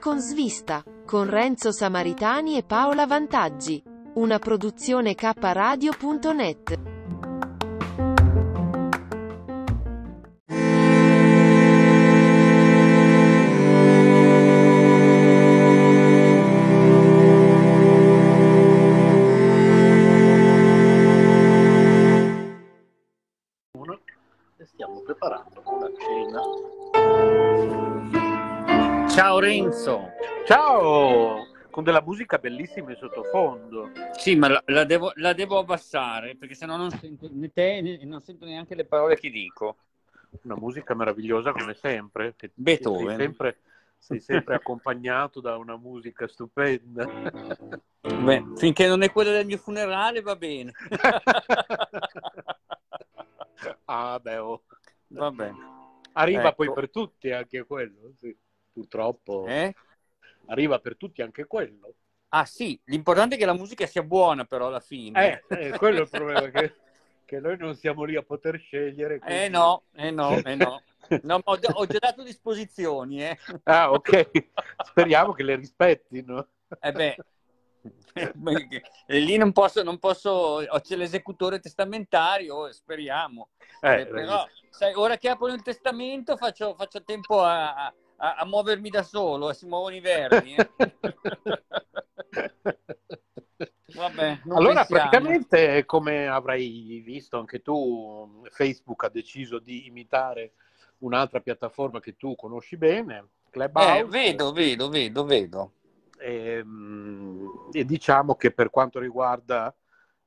Con svista, con Renzo Samaritani e Paola Vantaggi. Una produzione kradio.net. Renzo. Ciao! Con della musica bellissima in sottofondo. Sì, ma la, la devo, la devo abbassare perché sennò non sento né te né non sento neanche le parole che dico. Una musica meravigliosa come sempre. Beethoven. Sei sempre, sei sempre accompagnato da una musica stupenda. Beh, finché non è quella del mio funerale va bene. ah, beh, oh. Vabbè. Arriva Ecco. poi per tutti anche quello, sì. Purtroppo Eh? arriva per tutti anche quello. Ah sì, l'importante è che la musica sia buona però alla fine. Eh, eh, quello è il problema, che, che noi non siamo lì a poter scegliere. Eh quindi- no, eh no, eh no. No, ho, ho già dato disposizioni, eh. Ah, ok. Speriamo che le rispettino. Eh beh, e lì non posso, non posso, c'è l'esecutore testamentario, speriamo. Eh, Eh, però, sai, ora che apro il testamento faccio, faccio tempo a, a- a muovermi da solo, e si muovono i vermi. eh. Vabbè, allora, pensiamo. praticamente, come avrai visto anche tu, Facebook ha deciso di imitare un'altra piattaforma che tu conosci bene, Clubhouse. Eh, vedo, vedo, vedo, vedo. E, mm, e diciamo che per quanto riguarda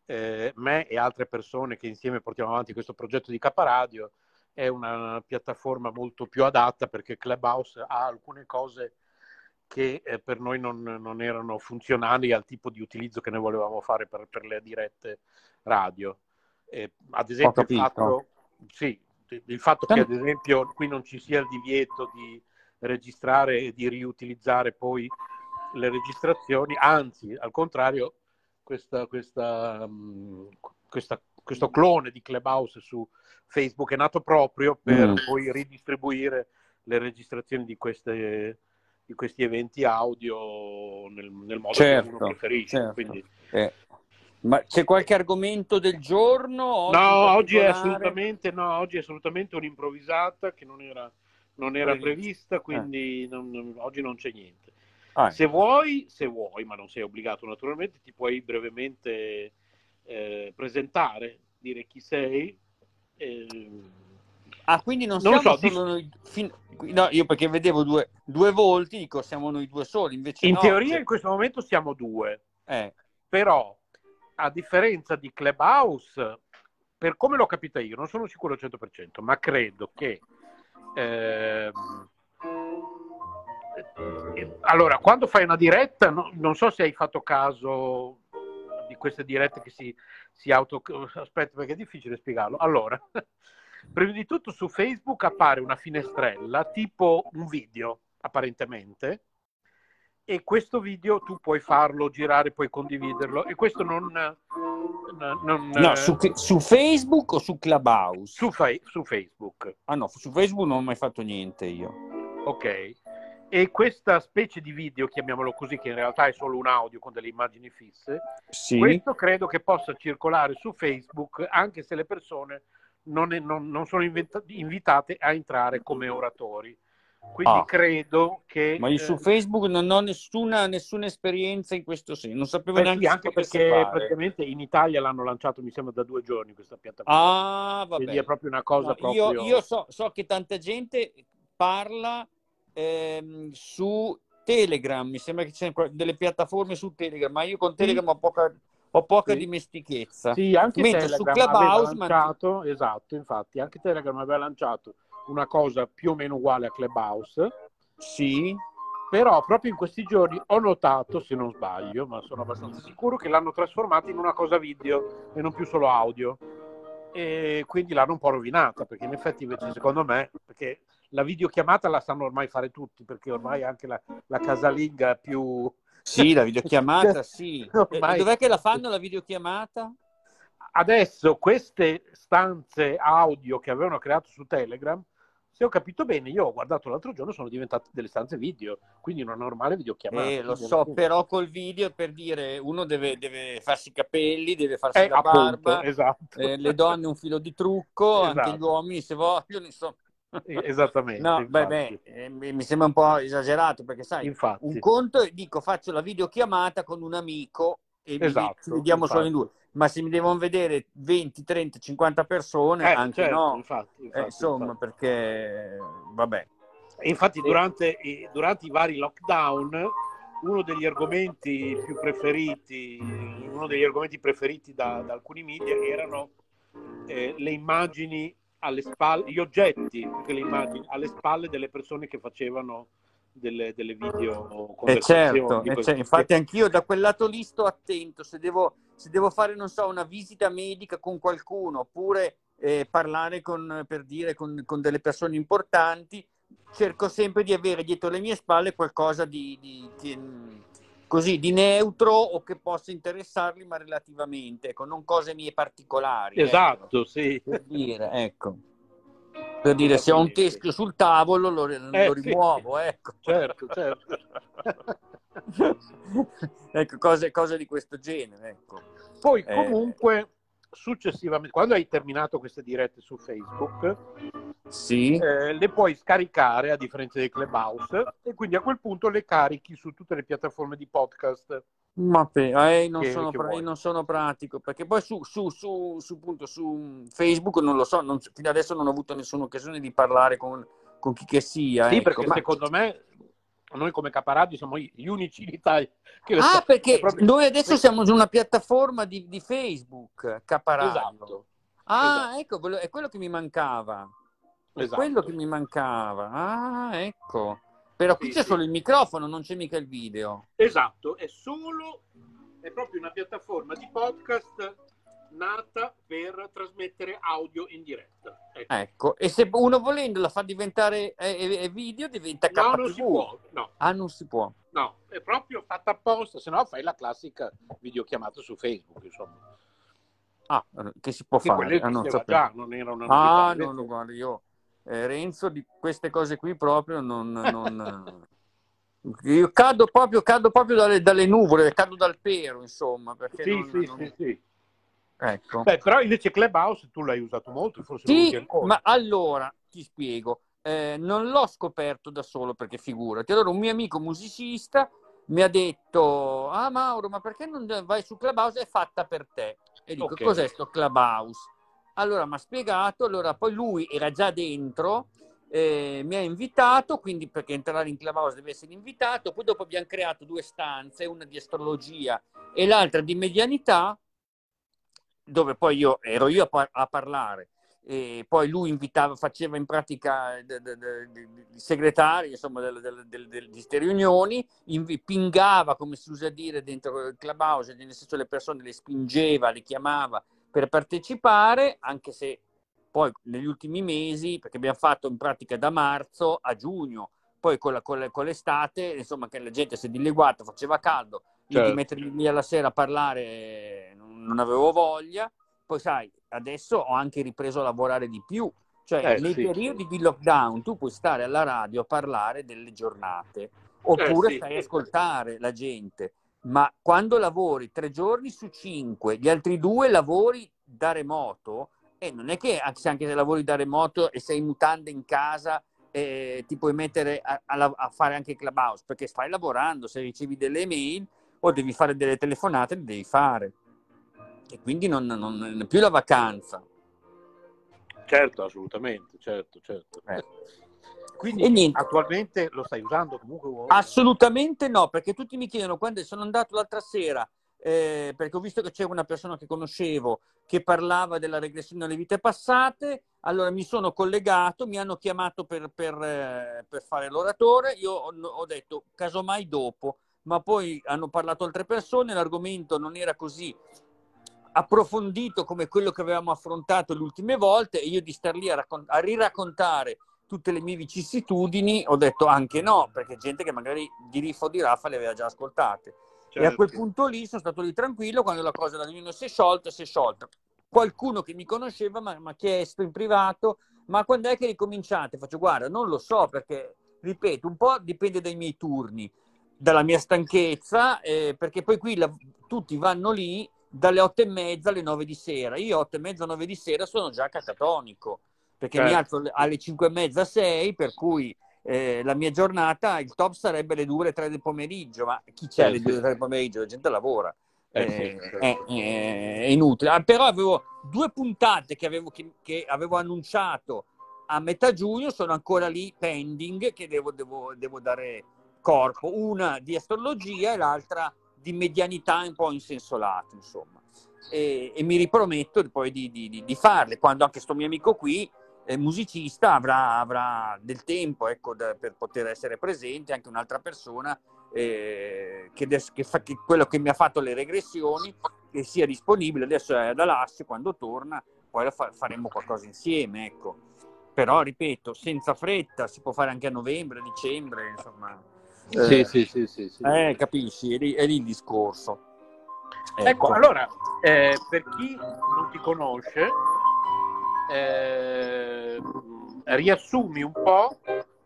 eh, me e altre persone che insieme portiamo avanti questo progetto di Caparadio, è una piattaforma molto più adatta perché Clubhouse ha alcune cose che eh, per noi non, non erano funzionali al tipo di utilizzo che noi volevamo fare per, per le dirette radio. Eh, ad esempio, il fatto, sì, il fatto che ad esempio qui non ci sia il divieto di registrare e di riutilizzare poi le registrazioni, anzi, al contrario, questa, questa, mh, questa- questo clone di Clubhouse su Facebook è nato proprio per Mm. poi ridistribuire le registrazioni di, queste, di questi eventi audio nel, nel modo che Certo, uno preferisce. certo. Quindi, Eh, Ma c'è qualche argomento del giorno? Oggi no, oggi è, no, oggi è assolutamente un'improvvisata che non era, non era Prevista. prevista, quindi non- non- oggi non c'è niente. Ah, Se vuoi, se vuoi, ma non sei obbligato naturalmente, ti puoi brevemente eh, presentare, dire chi sei. eh, Ah, quindi non, Non siamo so, solo noi. fin- No, io perché vedevo due, due volti, dico siamo noi due soli, invece in no. teoria in questo momento siamo due, Eh, però a differenza di Clubhouse, per come l'ho capita io, non sono sicuro al 100%, ma credo che... ehm, eh, allora, quando fai una diretta, no- non so se hai fatto caso di queste dirette che si, si auto... Aspetta, perché è difficile spiegarlo. Allora, prima di tutto su Facebook appare una finestrella, tipo un video, apparentemente, e questo video tu puoi farlo girare, puoi condividerlo, e questo non... non- no, eh, su, su Facebook o su Clubhouse? su, Fa- su Facebook. Ah no, su Facebook non ho mai fatto niente io. Ok. E questa specie di video, chiamiamolo così, che in realtà è solo un audio con delle immagini fisse, Sì. questo credo che possa circolare su Facebook anche se le persone non, è- non- non sono inventa- invitate a entrare come oratori. Quindi Ah. credo che... Ma io eh, su Facebook non ho nessuna, nessuna esperienza in questo senso, non sapevo beh, neanche sì, anche perché fare. praticamente in Italia l'hanno lanciato, mi sembra, da due giorni questa piattaforma. Ah, Quindi vabbè. è proprio una cosa No, proprio... io, io so, so che tanta gente parla ehm, su Telegram, mi sembra che ci siano delle piattaforme su Telegram, ma io con Telegram ho poca, ho poca Sì. dimestichezza. Sì, anche Mentre su Telegram aveva Clubhouse, ma- lanciato, esatto, infatti, anche Telegram aveva lanciato una cosa più o meno uguale a Clubhouse, Sì, però proprio in questi giorni ho notato, se non sbaglio, ma sono abbastanza sicuro, che l'hanno trasformata in una cosa video e non più solo audio. E quindi l'hanno un po' rovinata, perché in effetti invece secondo me, perché la videochiamata la sanno ormai fare tutti, perché ormai anche la, la casalinga più... sì, la videochiamata, sì. Ormai- E dov'è che la fanno la videochiamata? Adesso queste stanze audio che avevano creato su Telegram, se ho capito bene, io ho guardato l'altro giorno, sono diventate delle stanze video, quindi una normale videochiamata. Eh, lo so, fine- però col video per dire uno deve, deve farsi i capelli, deve farsi Eh, la appunto, barba, esatto. eh, le donne un filo di trucco, anche Esatto. gli uomini se vogliono, insomma. Esattamente. No, beh, infatti. beh, eh, mi sembra un po' esagerato perché sai, Infatti. un conto è, dico, faccio la videochiamata con un amico e Esatto, ci vediamo solo in infatti. due, ma se mi devono vedere 20, 30, 50 persone, Eh, anche certo, no, infatti, Eh, infatti, insomma, infatti. perché vabbè. E infatti durante, i- durante i vari lockdown uno degli argomenti più preferiti, uno degli argomenti preferiti da, da alcuni media erano eh, le immagini alle spalle, gli oggetti più che le immagini alle spalle delle persone che facevano delle, delle video Eh conversazioni. certo, eh, cioè, infatti anch'io da quel lato lì sto attento, se devo, se devo fare, non so, una visita medica con qualcuno oppure eh, parlare con, per dire, con, con delle persone importanti, cerco sempre di avere dietro le mie spalle qualcosa di, di- mh, così, di neutro o che possa interessarli, ma relativamente, ecco, non cose mie particolari. ecco, Esatto, sì. per dire, ecco. Per dire, se ho un teschio sul tavolo lo, lo Eh, sì. rimuovo, ecco. Certo, certo. ecco, cose, cose di questo genere. Ecco. Poi Eh. Successivamente, quando hai terminato queste dirette su Facebook, Sì, eh, le puoi scaricare a differenza di Clubhouse e quindi a quel punto le carichi su tutte le piattaforme di podcast. ma pe- eh, non, Che- sono che pra- vuoi? non sono pratico perché poi su, su, su, su, appunto, su Facebook non lo so, non- fino adesso non ho avuto nessuna occasione di parlare con, con chi che sia. Sì, ecco, perché ma- secondo me noi come Caparadio siamo gli unici in Italia che Ah, perché proprio- noi adesso siamo su una piattaforma di, di Facebook, Caparadio. Esatto. Ah, esatto. ecco, è quello che mi mancava. È Esatto. quello che mi mancava. Ah, ecco. Però qui Sì, c'è sì. solo il microfono, non c'è mica il video. Esatto, è solo, è proprio una piattaforma di podcast nata per trasmettere audio in diretta. Ecco. Ecco, e se uno volendo la fa diventare eh, eh, video, diventa No, KTV. non si può, no, Ah, non si può. no, è proprio fatta apposta, se no fai la classica videochiamata su Facebook, insomma. Ah, che si può Che fare? Ah, non già, non era una Ah, novità. no, no, guarda, io eh, Renzo di queste cose qui proprio non... non- io cado proprio, cado proprio dalle, dalle nuvole, cado dal pero, insomma, perché Sì, non- sì, non- sì, sì. Ecco. Beh, però invece Clubhouse tu l'hai usato molto, forse Sì, ancora. ma allora ti spiego. Eh, non l'ho scoperto da solo perché figurati. Allora, un mio amico musicista mi ha detto: Ah, Mauro, ma perché non vai su Clubhouse? È fatta per te. E dico: Ok. Cos'è sto Clubhouse? Allora mi ha spiegato. Allora, poi lui era già dentro, eh, mi ha invitato. Quindi, perché entrare in Clubhouse deve essere invitato. Poi, dopo abbiamo creato due stanze, una di astrologia e l'altra di medianità dove poi io ero io a, par- a parlare e poi lui invitava, faceva in pratica de- il segretario insomma del- del- del- di queste riunioni, invi- pingava come si usa dire dentro il clubhouse, nel senso le persone le spingeva, le chiamava per partecipare, anche se poi negli ultimi mesi, perché abbiamo fatto in pratica da marzo a giugno, poi con, la- con la- con l'estate, insomma che la gente si è dileguata, faceva caldo, Certo. di mettermi lì alla sera a parlare eh, non, avevo voglia. Poi sai, adesso ho anche ripreso a lavorare di più. Cioè, Eh, nei sì. periodi di lockdown tu puoi stare alla radio a parlare delle giornate, oppure Eh, sì. stai a ascoltare la gente. Ma quando lavori tre giorni su cinque, gli altri due lavori da remoto, E non è che se anche se lavori da remoto e sei in mutande in casa eh, ti puoi mettere a, a, a, fare anche Clubhouse perché stai lavorando, se ricevi delle email o devi fare delle telefonate, le devi fare. E quindi non, non, non è più la vacanza. Certo, assolutamente, certo, certo. Eh. Quindi attualmente lo stai usando comunque? Assolutamente no, perché tutti mi chiedono quando sono andato l'altra sera, eh, perché ho visto che c'era una persona che conoscevo che parlava della regressione alle vite passate, allora mi sono collegato, mi hanno chiamato per, per, eh, per fare l'oratore, io ho, ho detto casomai dopo, ma poi hanno parlato altre persone, l'argomento non era così approfondito come quello che avevamo affrontato le ultime volte e io di star lì a, raccont- a riraccontare tutte le mie vicissitudini ho detto anche no, perché gente che magari di Riffo o di Raffa le aveva già ascoltate. Certo. E a quel certo. punto lì sono stato lì tranquillo quando la cosa da ognuno si è sciolta, si è sciolta. Qualcuno che mi conosceva mi ha chiesto in privato, ma quando è che ricominciate? Faccio guarda, non lo so perché, ripeto, un po' dipende dai miei turni, dalla mia stanchezza, eh, perché poi qui la, tutti vanno lì dalle otto e mezza alle nove di sera. Io otto e mezza, nove di sera sono già catatonico perché certo. mi alzo alle 5 e mezza, 6, per cui eh, la mia giornata, il top sarebbe le 2 le 3 del pomeriggio, ma chi c'è alle 2 le 3 del pomeriggio? La gente lavora. Eh, eh, sì, certo. è, inutile. Ah, però avevo due puntate che avevo, che, che avevo, annunciato a metà giugno, sono ancora lì pending, che devo, devo, devo dare corpo. Una di astrologia e l'altra di medianità un po' in senso lato, insomma. E, e mi riprometto poi di, di, di, farle, quando anche sto mio amico qui eh, musicista avrà, avrà, del tempo ecco, da, per poter essere presente, anche un'altra persona eh, che, des- che, fa, che, quello che mi ha fatto le regressioni che sia disponibile, adesso è ad Alassio, quando torna poi fa- faremo qualcosa insieme, ecco. Però, ripeto, senza fretta, si può fare anche a novembre, dicembre, insomma. Eh, sì, sì, sì, sì. Eh, capisci, è lì, è lì il discorso. Ecco, ecco allora, eh, per chi non ti conosce, eh, riassumi un po'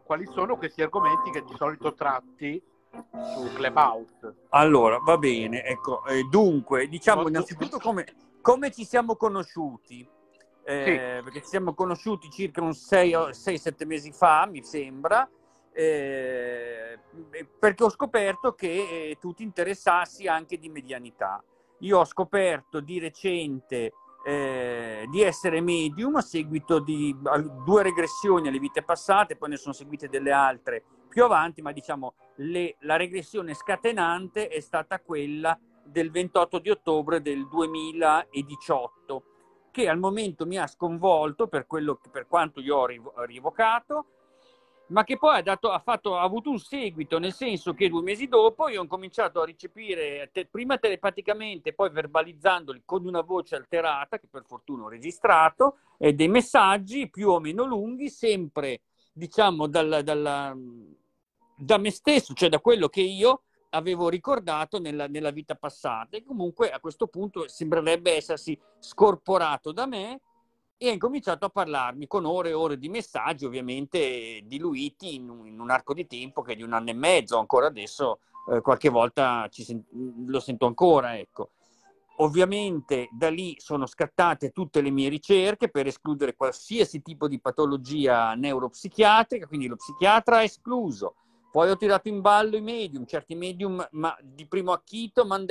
quali sono questi argomenti che di solito tratti su Clubhouse. Allora, va bene, ecco, eh, dunque, diciamo innanzitutto come, come ci siamo conosciuti. Eh, sì. Perché ci siamo conosciuti circa un 6-7 mesi fa, mi sembra, eh, perché ho scoperto che eh, tu ti interessassi anche di medianità. Io ho scoperto di recente eh, di essere medium a seguito di due regressioni alle vite passate, poi ne sono seguite delle altre più avanti, ma diciamo le, la regressione scatenante è stata quella del 28 di ottobre del 2018, che al momento mi ha sconvolto per, quello, per quanto io ho rivocato ma che poi ha, dato, ha, fatto, ha, avuto un seguito, nel senso che due mesi dopo io ho cominciato a ricepire, te, prima telepaticamente, poi verbalizzandoli con una voce alterata, che per fortuna ho registrato, eh, dei messaggi più o meno lunghi, sempre diciamo dalla, dalla, da me stesso, cioè da quello che io avevo ricordato nella, nella vita passata. E comunque a questo punto sembrerebbe essersi scorporato da me e ha incominciato a parlarmi con ore e ore di messaggi, ovviamente diluiti in un, in un arco di tempo che è di un anno e mezzo, ancora adesso eh, qualche volta sen- lo sento ancora, ecco. Ovviamente da lì sono scattate tutte le mie ricerche per escludere qualsiasi tipo di patologia neuropsichiatrica, quindi lo psichiatra ha escluso. Poi ho tirato in ballo i medium, certi medium ma di primo acchito mi hanno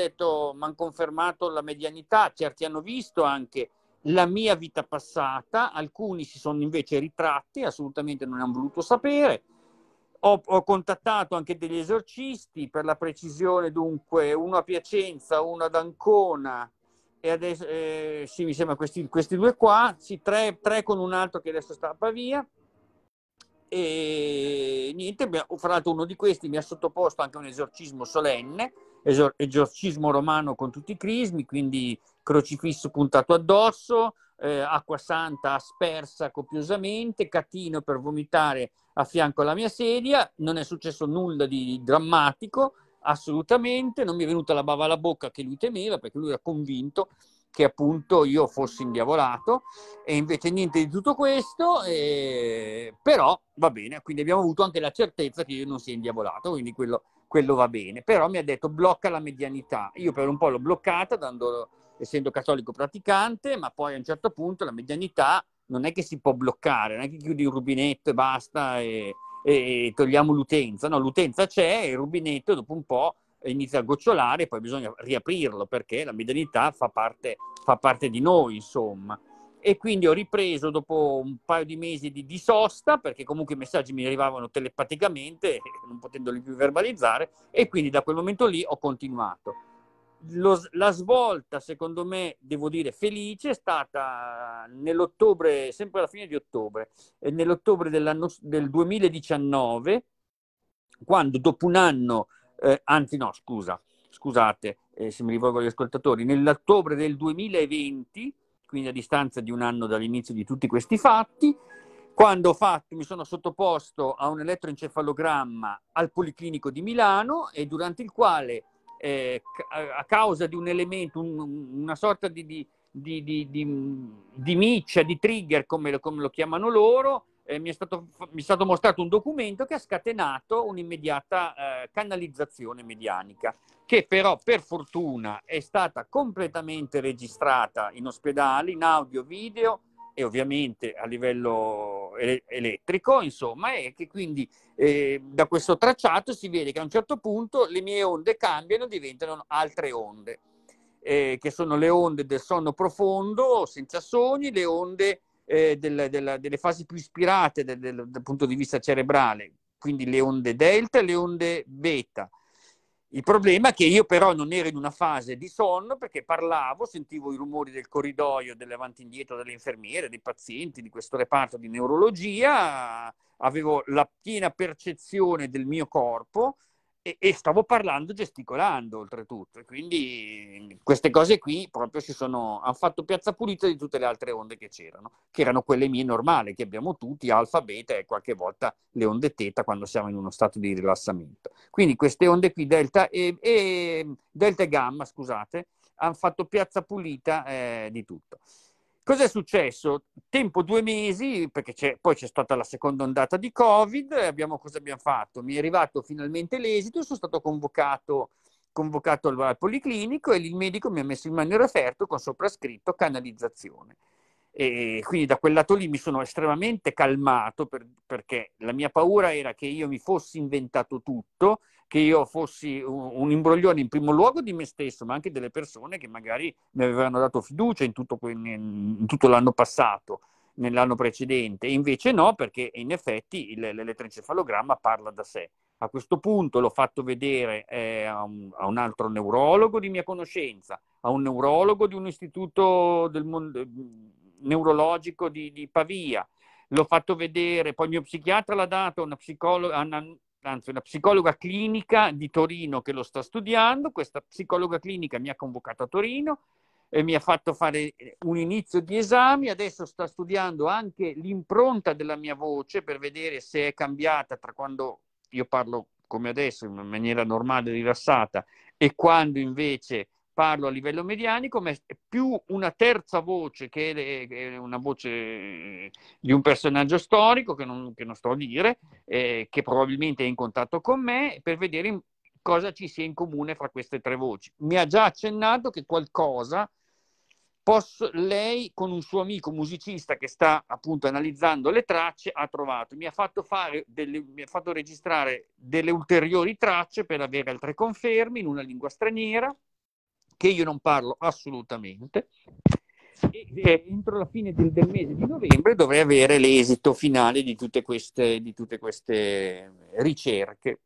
mi hanno confermato la medianità, certi hanno visto anche la mia vita passata, alcuni si sono invece ritratti, assolutamente non hanno voluto sapere. Ho, ho, contattato anche degli esorcisti, per la precisione dunque, uno a Piacenza, uno ad Ancona, e adesso, eh, sì, mi sembra questi, questi due qua, sì, tre, tre, con un altro che adesso sta a Pavia. E niente, fra l'altro uno di questi mi ha sottoposto anche un esorcismo solenne, esor- esorcismo romano con tutti i crismi, quindi crocifisso puntato addosso, eh, acqua santa aspersa copiosamente, catino per vomitare a fianco alla mia sedia, non è successo nulla di drammatico, assolutamente, non mi è venuta la bava alla bocca che lui temeva perché lui era convinto che appunto io fossi indiavolato. E invece niente di tutto questo, eh, però va bene, quindi abbiamo avuto anche la certezza che io non sia indiavolato, quindi quello, quello va bene, però mi ha detto blocca la medianità, io per un po' l'ho bloccata dando essendo cattolico praticante, ma poi a un certo punto la medianità non è che si può bloccare, non è che chiudi il rubinetto e basta e, e togliamo l'utenza, no, l'utenza c'è e il rubinetto dopo un po' inizia a gocciolare e poi bisogna riaprirlo perché la medianità fa parte, fa parte di noi, insomma. E quindi ho ripreso dopo un paio di mesi di, di sosta, perché comunque i messaggi mi arrivavano telepaticamente, non potendoli più verbalizzare, e quindi da quel momento lì ho continuato. Lo, la svolta, secondo me, devo dire felice, è stata nell'ottobre, sempre alla fine di ottobre, nell'ottobre del 2019, quando dopo un anno eh, anzi no, scusa, scusate eh, se mi rivolgo agli ascoltatori, nell'ottobre del 2020, quindi a distanza di un anno dall'inizio di tutti questi fatti, quando fatto, mi sono sottoposto a un elettroencefalogramma al Policlinico di Milano e durante il quale eh, a causa di un elemento, un, una sorta di, di, di, di, miccia, di trigger come, come lo chiamano loro, eh, mi, è stato, mi, è stato, mostrato un documento che ha scatenato un'immediata eh, canalizzazione medianica, che però per fortuna è stata completamente registrata in ospedale, in audio, video e ovviamente a livello ele- elettrico, insomma, e che quindi eh, da questo tracciato si vede che a un certo punto le mie onde cambiano diventano altre onde. Eh, che sono le onde del sonno profondo, senza sogni, le onde eh, del, del, delle fasi più ispirate del, dal punto di vista cerebrale, quindi le onde delta e le onde beta. Il problema è che io però non ero in una fase di sonno perché parlavo, sentivo i rumori del corridoio, dell'avanti e indietro delle infermiere, dei pazienti, di questo reparto di neurologia, avevo la piena percezione del mio corpo e, e, stavo parlando gesticolando oltretutto. Quindi queste cose qui proprio si sono, hanno fatto piazza pulita di tutte le altre onde che c'erano, che erano quelle mie normali, che abbiamo tutti, alfa, beta e qualche volta le onde teta quando siamo in uno stato di rilassamento. Quindi queste onde qui, delta e, e, delta e gamma, scusate, hanno fatto piazza pulita eh, di tutto. Cosa è successo? Tempo due mesi, perché c'è, poi c'è stata la seconda ondata di Covid, abbiamo, cosa abbiamo fatto? Mi è arrivato finalmente l'esito, sono stato convocato, convocato al, al, Policlinico e il medico mi ha messo in il referto con soprascritto canalizzazione. E quindi da quel lato lì mi sono estremamente calmato per, perché la mia paura era che io mi fossi inventato tutto che io fossi un, un, imbroglione in primo luogo di me stesso, ma anche delle persone che magari mi avevano dato fiducia in tutto, in tutto l'anno passato, nell'anno precedente. E invece no, perché in effetti il, l'elettroencefalogramma parla da sé. A questo punto l'ho fatto vedere eh, a, un, a, un, altro neurologo di mia conoscenza, a un neurologo di un istituto del mondo, neurologico di, di Pavia, l'ho fatto vedere, poi il mio psichiatra l'ha dato una psicologa, una, anzi una psicologa clinica di Torino che lo sta studiando, questa psicologa clinica mi ha convocato a Torino e mi ha fatto fare un inizio di esami, adesso sta studiando anche l'impronta della mia voce per vedere se è cambiata tra quando io parlo come adesso in maniera normale, rilassata, e quando invece parlo a livello medianico, ma è più una terza voce che è una voce di un personaggio storico che non, che non sto a dire, eh, che probabilmente è in contatto con me, per vedere cosa ci sia in comune fra queste tre voci. Mi ha già accennato che qualcosa posso, lei con un suo amico musicista che sta appunto analizzando le tracce ha trovato. Mi ha fatto, fare delle, mi ha fatto registrare delle ulteriori tracce per avere altre conferme in una lingua straniera che io non parlo assolutamente. E, e entro la fine del, del, mese di novembre dovrei avere l'esito finale di tutte, queste, di tutte queste ricerche.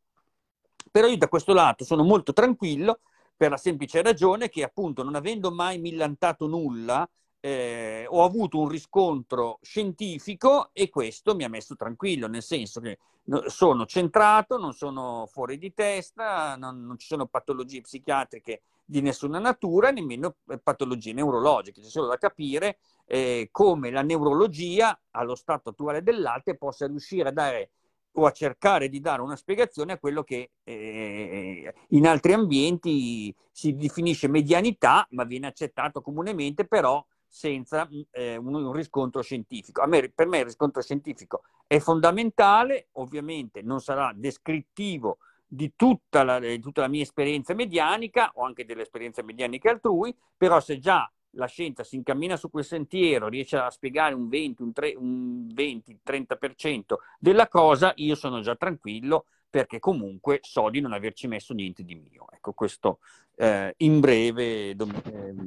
Però io da questo lato sono molto tranquillo per la semplice ragione che appunto non avendo mai millantato nulla eh, ho avuto un riscontro scientifico e questo mi ha messo tranquillo, nel senso che sono centrato, non sono fuori di testa, non, non ci sono patologie psichiatriche di nessuna natura, nemmeno eh, patologie neurologiche. C'è solo da capire eh, come la neurologia, allo stato attuale dell'arte, possa riuscire a dare o a cercare di dare una spiegazione a quello che eh, in altri ambienti si definisce medianità, ma viene accettato comunemente, però senza eh, un, un, riscontro scientifico. Me, per me il riscontro scientifico è fondamentale, ovviamente non sarà descrittivo di tutta la, di tutta la mia esperienza medianica o anche dell'esperienza medianica altrui, però se già la scienza si incammina su quel sentiero, riesce a spiegare un 20, un, 3, un 20, 30% della cosa, io sono già tranquillo perché comunque so di non averci messo niente di mio. Ecco, questo eh, in breve, eh,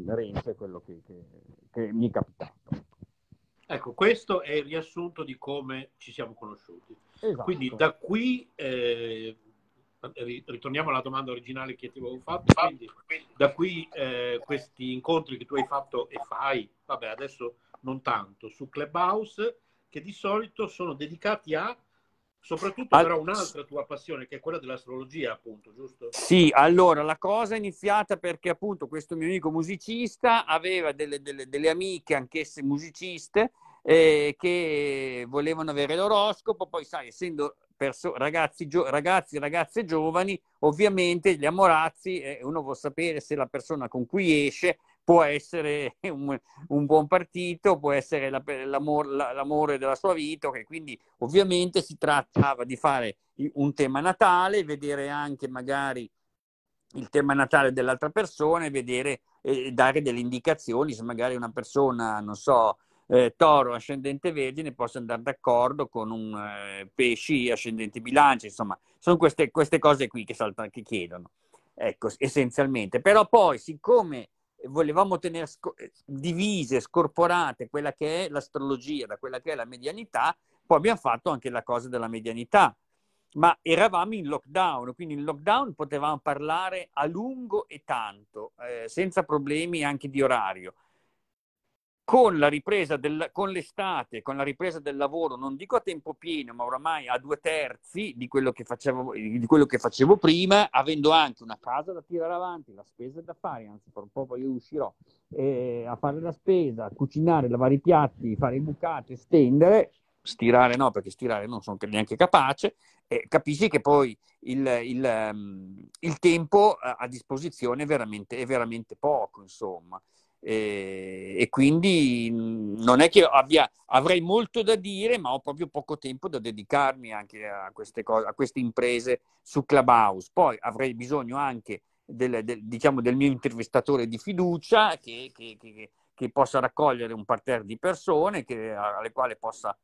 Renzo, è quello che, che, che, mi è capitato. Ecco, questo è il riassunto di come ci siamo conosciuti. Esatto. Quindi da qui eh, ritorniamo alla domanda originale che ti avevo fatto, quindi da qui eh, questi incontri che tu hai fatto e fai, vabbè adesso non tanto, su Clubhouse, che di solito sono dedicati a soprattutto All... però un'altra tua passione che è quella dell'astrologia appunto, giusto? Sì, allora la cosa è iniziata perché appunto questo mio amico musicista aveva delle, delle, delle amiche anch'esse musiciste eh, che volevano avere l'oroscopo, poi sai, essendo perso- ragazzi, gio- ragazzi, ragazze giovani, ovviamente gli amorazzi, eh, uno vuole sapere se la persona con cui esce può essere un, un buon partito, può essere la, l'amor, l'amore della sua vita, okay? quindi ovviamente si trattava di fare un tema natale, vedere anche magari il tema natale dell'altra persona e vedere e dare delle indicazioni se magari una persona, non so, eh, toro ascendente vergine possa andare d'accordo con un eh, pesci ascendente bilancia, insomma, sono queste, queste cose qui che, saltano, che chiedono, ecco, essenzialmente. Però poi, siccome volevamo tenere sco- divise, scorporate quella che è l'astrologia da quella che è la medianità, poi abbiamo fatto anche la cosa della medianità. Ma eravamo in lockdown, quindi in lockdown potevamo parlare a lungo e tanto, eh, senza problemi anche di orario con la ripresa del, con l'estate, con la ripresa del lavoro, non dico a tempo pieno, ma oramai a due terzi di quello che facevo, quello che facevo prima, avendo anche una casa da tirare avanti, la spesa da fare, anzi per un po' poi io uscirò eh, a fare la spesa, cucinare, lavare i piatti, fare i bucati, stendere, stirare no, perché stirare non sono neanche capace, eh, capisci che poi il, il, um, il tempo a disposizione è veramente, è veramente poco, insomma. E, e, quindi non è che abbia, avrei molto da dire, ma ho proprio poco tempo da dedicarmi anche a queste, cose, a queste imprese su Clubhouse. Poi avrei bisogno anche del, del, diciamo, del mio intervistatore di fiducia che, che, che, che possa raccogliere un parterre di persone alle quali possa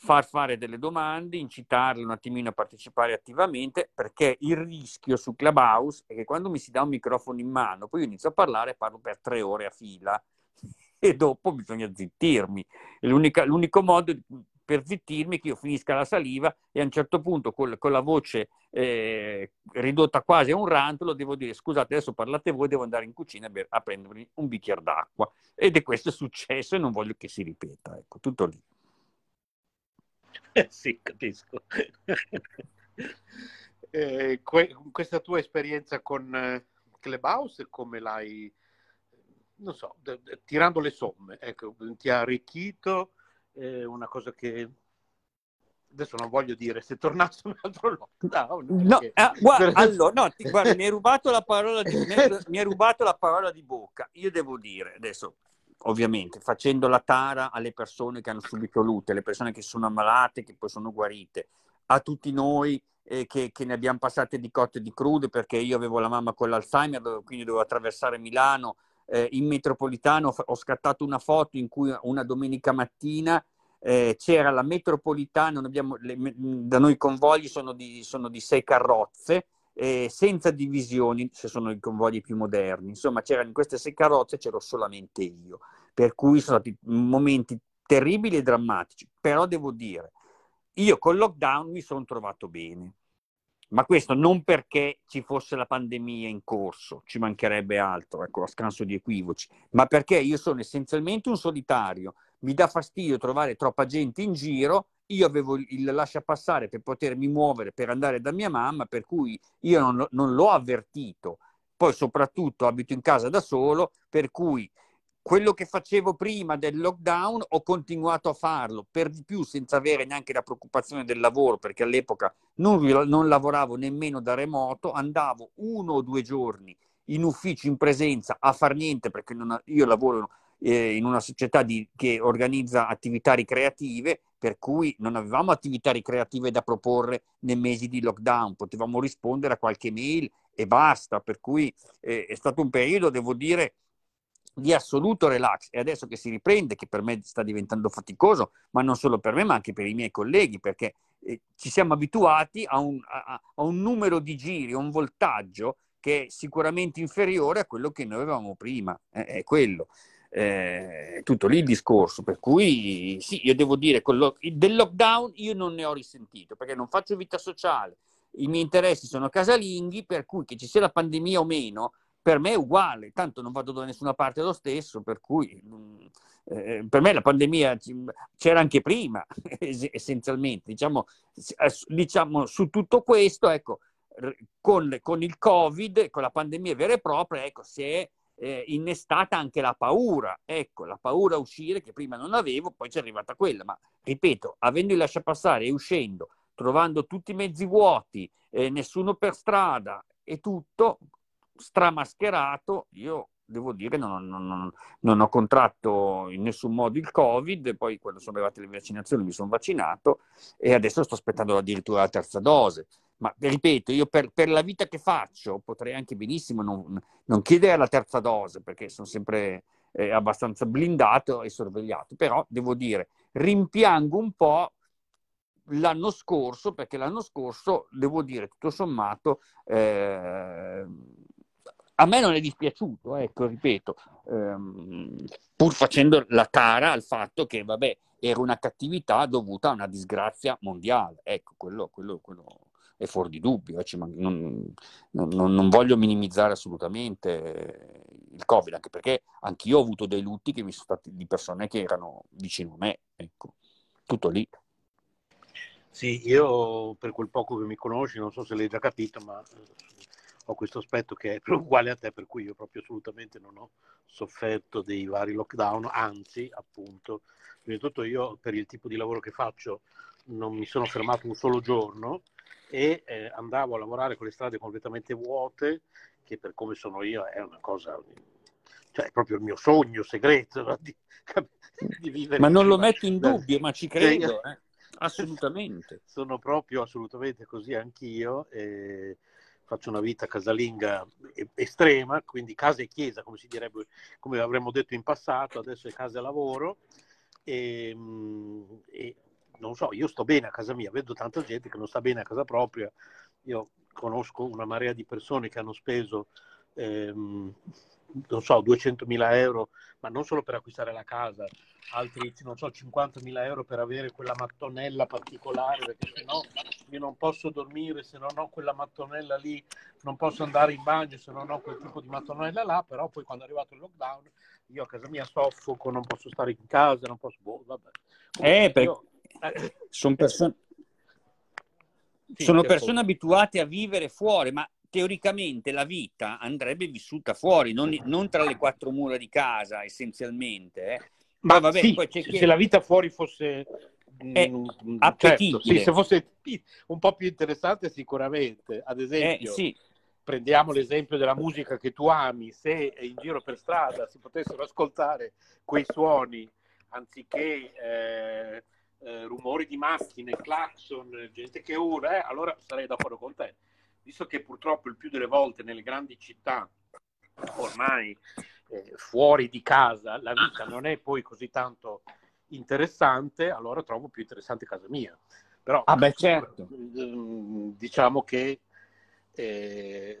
far fare delle domande, incitarle un attimino a partecipare attivamente, perché il rischio su Clubhouse è che quando mi si dà un microfono in mano, poi io inizio a parlare e parlo per tre ore a fila e dopo bisogna zittirmi. l'unico modo per zittirmi è che io finisca la saliva e a un certo punto con, con la voce eh, ridotta quasi a un rantolo devo dire scusate adesso parlate voi, devo andare in cucina a, a prendermi un bicchiere d'acqua. Ed è questo successo e non voglio che si ripeta. Ecco, tutto lì. Sì, capisco. eh, que- questa tua esperienza con eh, Clubhouse, come l'hai, non so, d- d- tirando le somme, ecco, ti ha arricchito, eh, una cosa che adesso non voglio dire se tornasse un altro lockdown. No, perché... ah, guarda, allora, no, ti, guarda, mi hai rubato la parola di, mi hai rubato la parola di bocca. Io devo dire adesso ovviamente facendo la tara alle persone che hanno subito lute, alle persone che sono ammalate, che poi sono guarite, a tutti noi eh, che, che, ne abbiamo passate di cotte e di crude, perché io avevo la mamma con l'Alzheimer, quindi dovevo attraversare Milano. Eh, in metropolitano ho scattato una foto in cui una domenica mattina eh, c'era la metropolitana, abbiamo, le, da noi i convogli sono di, sono di sei carrozze, eh, senza divisioni, se sono i convogli più moderni. Insomma, c'erano in queste sei carrozze c'ero solamente io, per cui sono stati momenti terribili e drammatici. Però devo dire, io col lockdown mi sono trovato bene. Ma questo non perché ci fosse la pandemia in corso, ci mancherebbe altro, ecco, a scanso di equivoci, ma perché io sono essenzialmente un solitario. Mi dà fastidio trovare troppa gente in giro io avevo il lascia passare per potermi muovere, per andare da mia mamma, per cui io non, non l'ho avvertito. Poi soprattutto abito in casa da solo, per cui quello che facevo prima del lockdown ho continuato a farlo, per di più senza avere neanche la preoccupazione del lavoro, perché all'epoca non, non lavoravo nemmeno da remoto, andavo uno o due giorni in ufficio in presenza a far niente, perché non, io lavoro eh, in una società di, che organizza attività ricreative per cui non avevamo attività ricreative da proporre nei mesi di lockdown, potevamo rispondere a qualche mail e basta, per cui eh, è stato un periodo, devo dire, di assoluto relax e adesso che si riprende, che per me sta diventando faticoso, ma non solo per me, ma anche per i miei colleghi, perché eh, ci siamo abituati a un, a, a un, numero di giri, a un voltaggio che è sicuramente inferiore a quello che noi avevamo prima, eh, è quello. Eh, tutto lì il discorso, per cui sì, io devo dire, lo, del lockdown io non ne ho risentito, perché non faccio vita sociale, i miei interessi sono casalinghi, per cui che ci sia la pandemia o meno, per me è uguale, tanto non vado da nessuna parte lo stesso, per cui mm, eh, per me la pandemia c'era anche prima, essenzialmente. Diciamo, eh, diciamo, su tutto questo, ecco, con, con, il Covid, con la pandemia vera e propria, ecco, si è eh, innestata anche la paura, ecco, la paura a uscire che prima non avevo, poi c'è arrivata quella, ma ripeto, avendo il lasciapassare e uscendo, trovando tutti i mezzi vuoti, eh, nessuno per strada e tutto, stramascherato, io devo dire non, non, non, ho contratto in nessun modo il Covid, poi quando sono arrivate le vaccinazioni mi sono vaccinato e adesso sto aspettando addirittura la terza dose. Ma ripeto, io per, per la vita che faccio potrei anche benissimo non, non chiedere la terza dose perché sono sempre eh, abbastanza blindato e sorvegliato, però devo dire, rimpiango un po' l'anno scorso perché l'anno scorso, devo dire, tutto sommato... Eh, a me non è dispiaciuto, ecco, ripeto, ehm, pur facendo la tara al fatto che, vabbè, era una cattività dovuta a una disgrazia mondiale. Ecco, quello, quello, quello è fuori di dubbio. Eh, non, non, non, voglio minimizzare assolutamente il Covid, anche perché anch'io ho avuto dei lutti che mi sono stati di persone che erano vicino a me. Ecco, tutto lì. Sì, io per quel poco che mi conosci, non so se l'hai già capito, ma ho questo aspetto che è uguale a te, per cui io proprio assolutamente non ho sofferto dei vari lockdown, anzi, appunto, prima di tutto io per il tipo di lavoro che faccio non mi sono fermato un solo giorno e eh, andavo a lavorare con le strade completamente vuote, che per come sono io è una cosa, cioè è proprio il mio sogno segreto no? di, di, vivere. Ma non lo metto in dubbio, ma ci credo, eh. assolutamente. Sono proprio assolutamente così anch'io. E faccio una vita casalinga estrema, quindi casa e chiesa, come si direbbe, come avremmo detto in passato, adesso è casa e lavoro. E, mm, e, non so, io sto bene a casa mia, vedo tanta gente che non sta bene a casa propria. Io conosco una marea di persone che hanno speso ehm, non so, 200.000 euro, ma non solo per acquistare la casa, altri, non so, 50.000 euro per avere quella mattonella particolare, perché se no io non posso dormire se non ho quella mattonella lì, non posso andare in bagno se non ho quel tipo di mattonella là, però poi quando è arrivato il lockdown io a casa mia soffoco, non posso stare in casa, non posso, boh, vabbè. eh, perché io... eh, sono persone... Sì, sono persone abituate a vivere fuori, ma teoricamente la vita andrebbe vissuta fuori, non, non, tra le quattro mura di casa essenzialmente. Eh. Ma vabbè, sì, se la vita fuori fosse mm, certo, sì, se fosse un po' più interessante sicuramente. Ad esempio, eh, sì. prendiamo l'esempio della musica che tu ami, se in giro per strada si potessero ascoltare quei suoni anziché eh, eh, rumori di macchine, clacson, gente che urla, eh, allora sarei d'accordo con te visto che purtroppo il più delle volte nelle grandi città ormai eh, fuori di casa la vita non è poi così tanto interessante, allora trovo più interessante casa mia. Però ah beh, certo. diciamo che eh,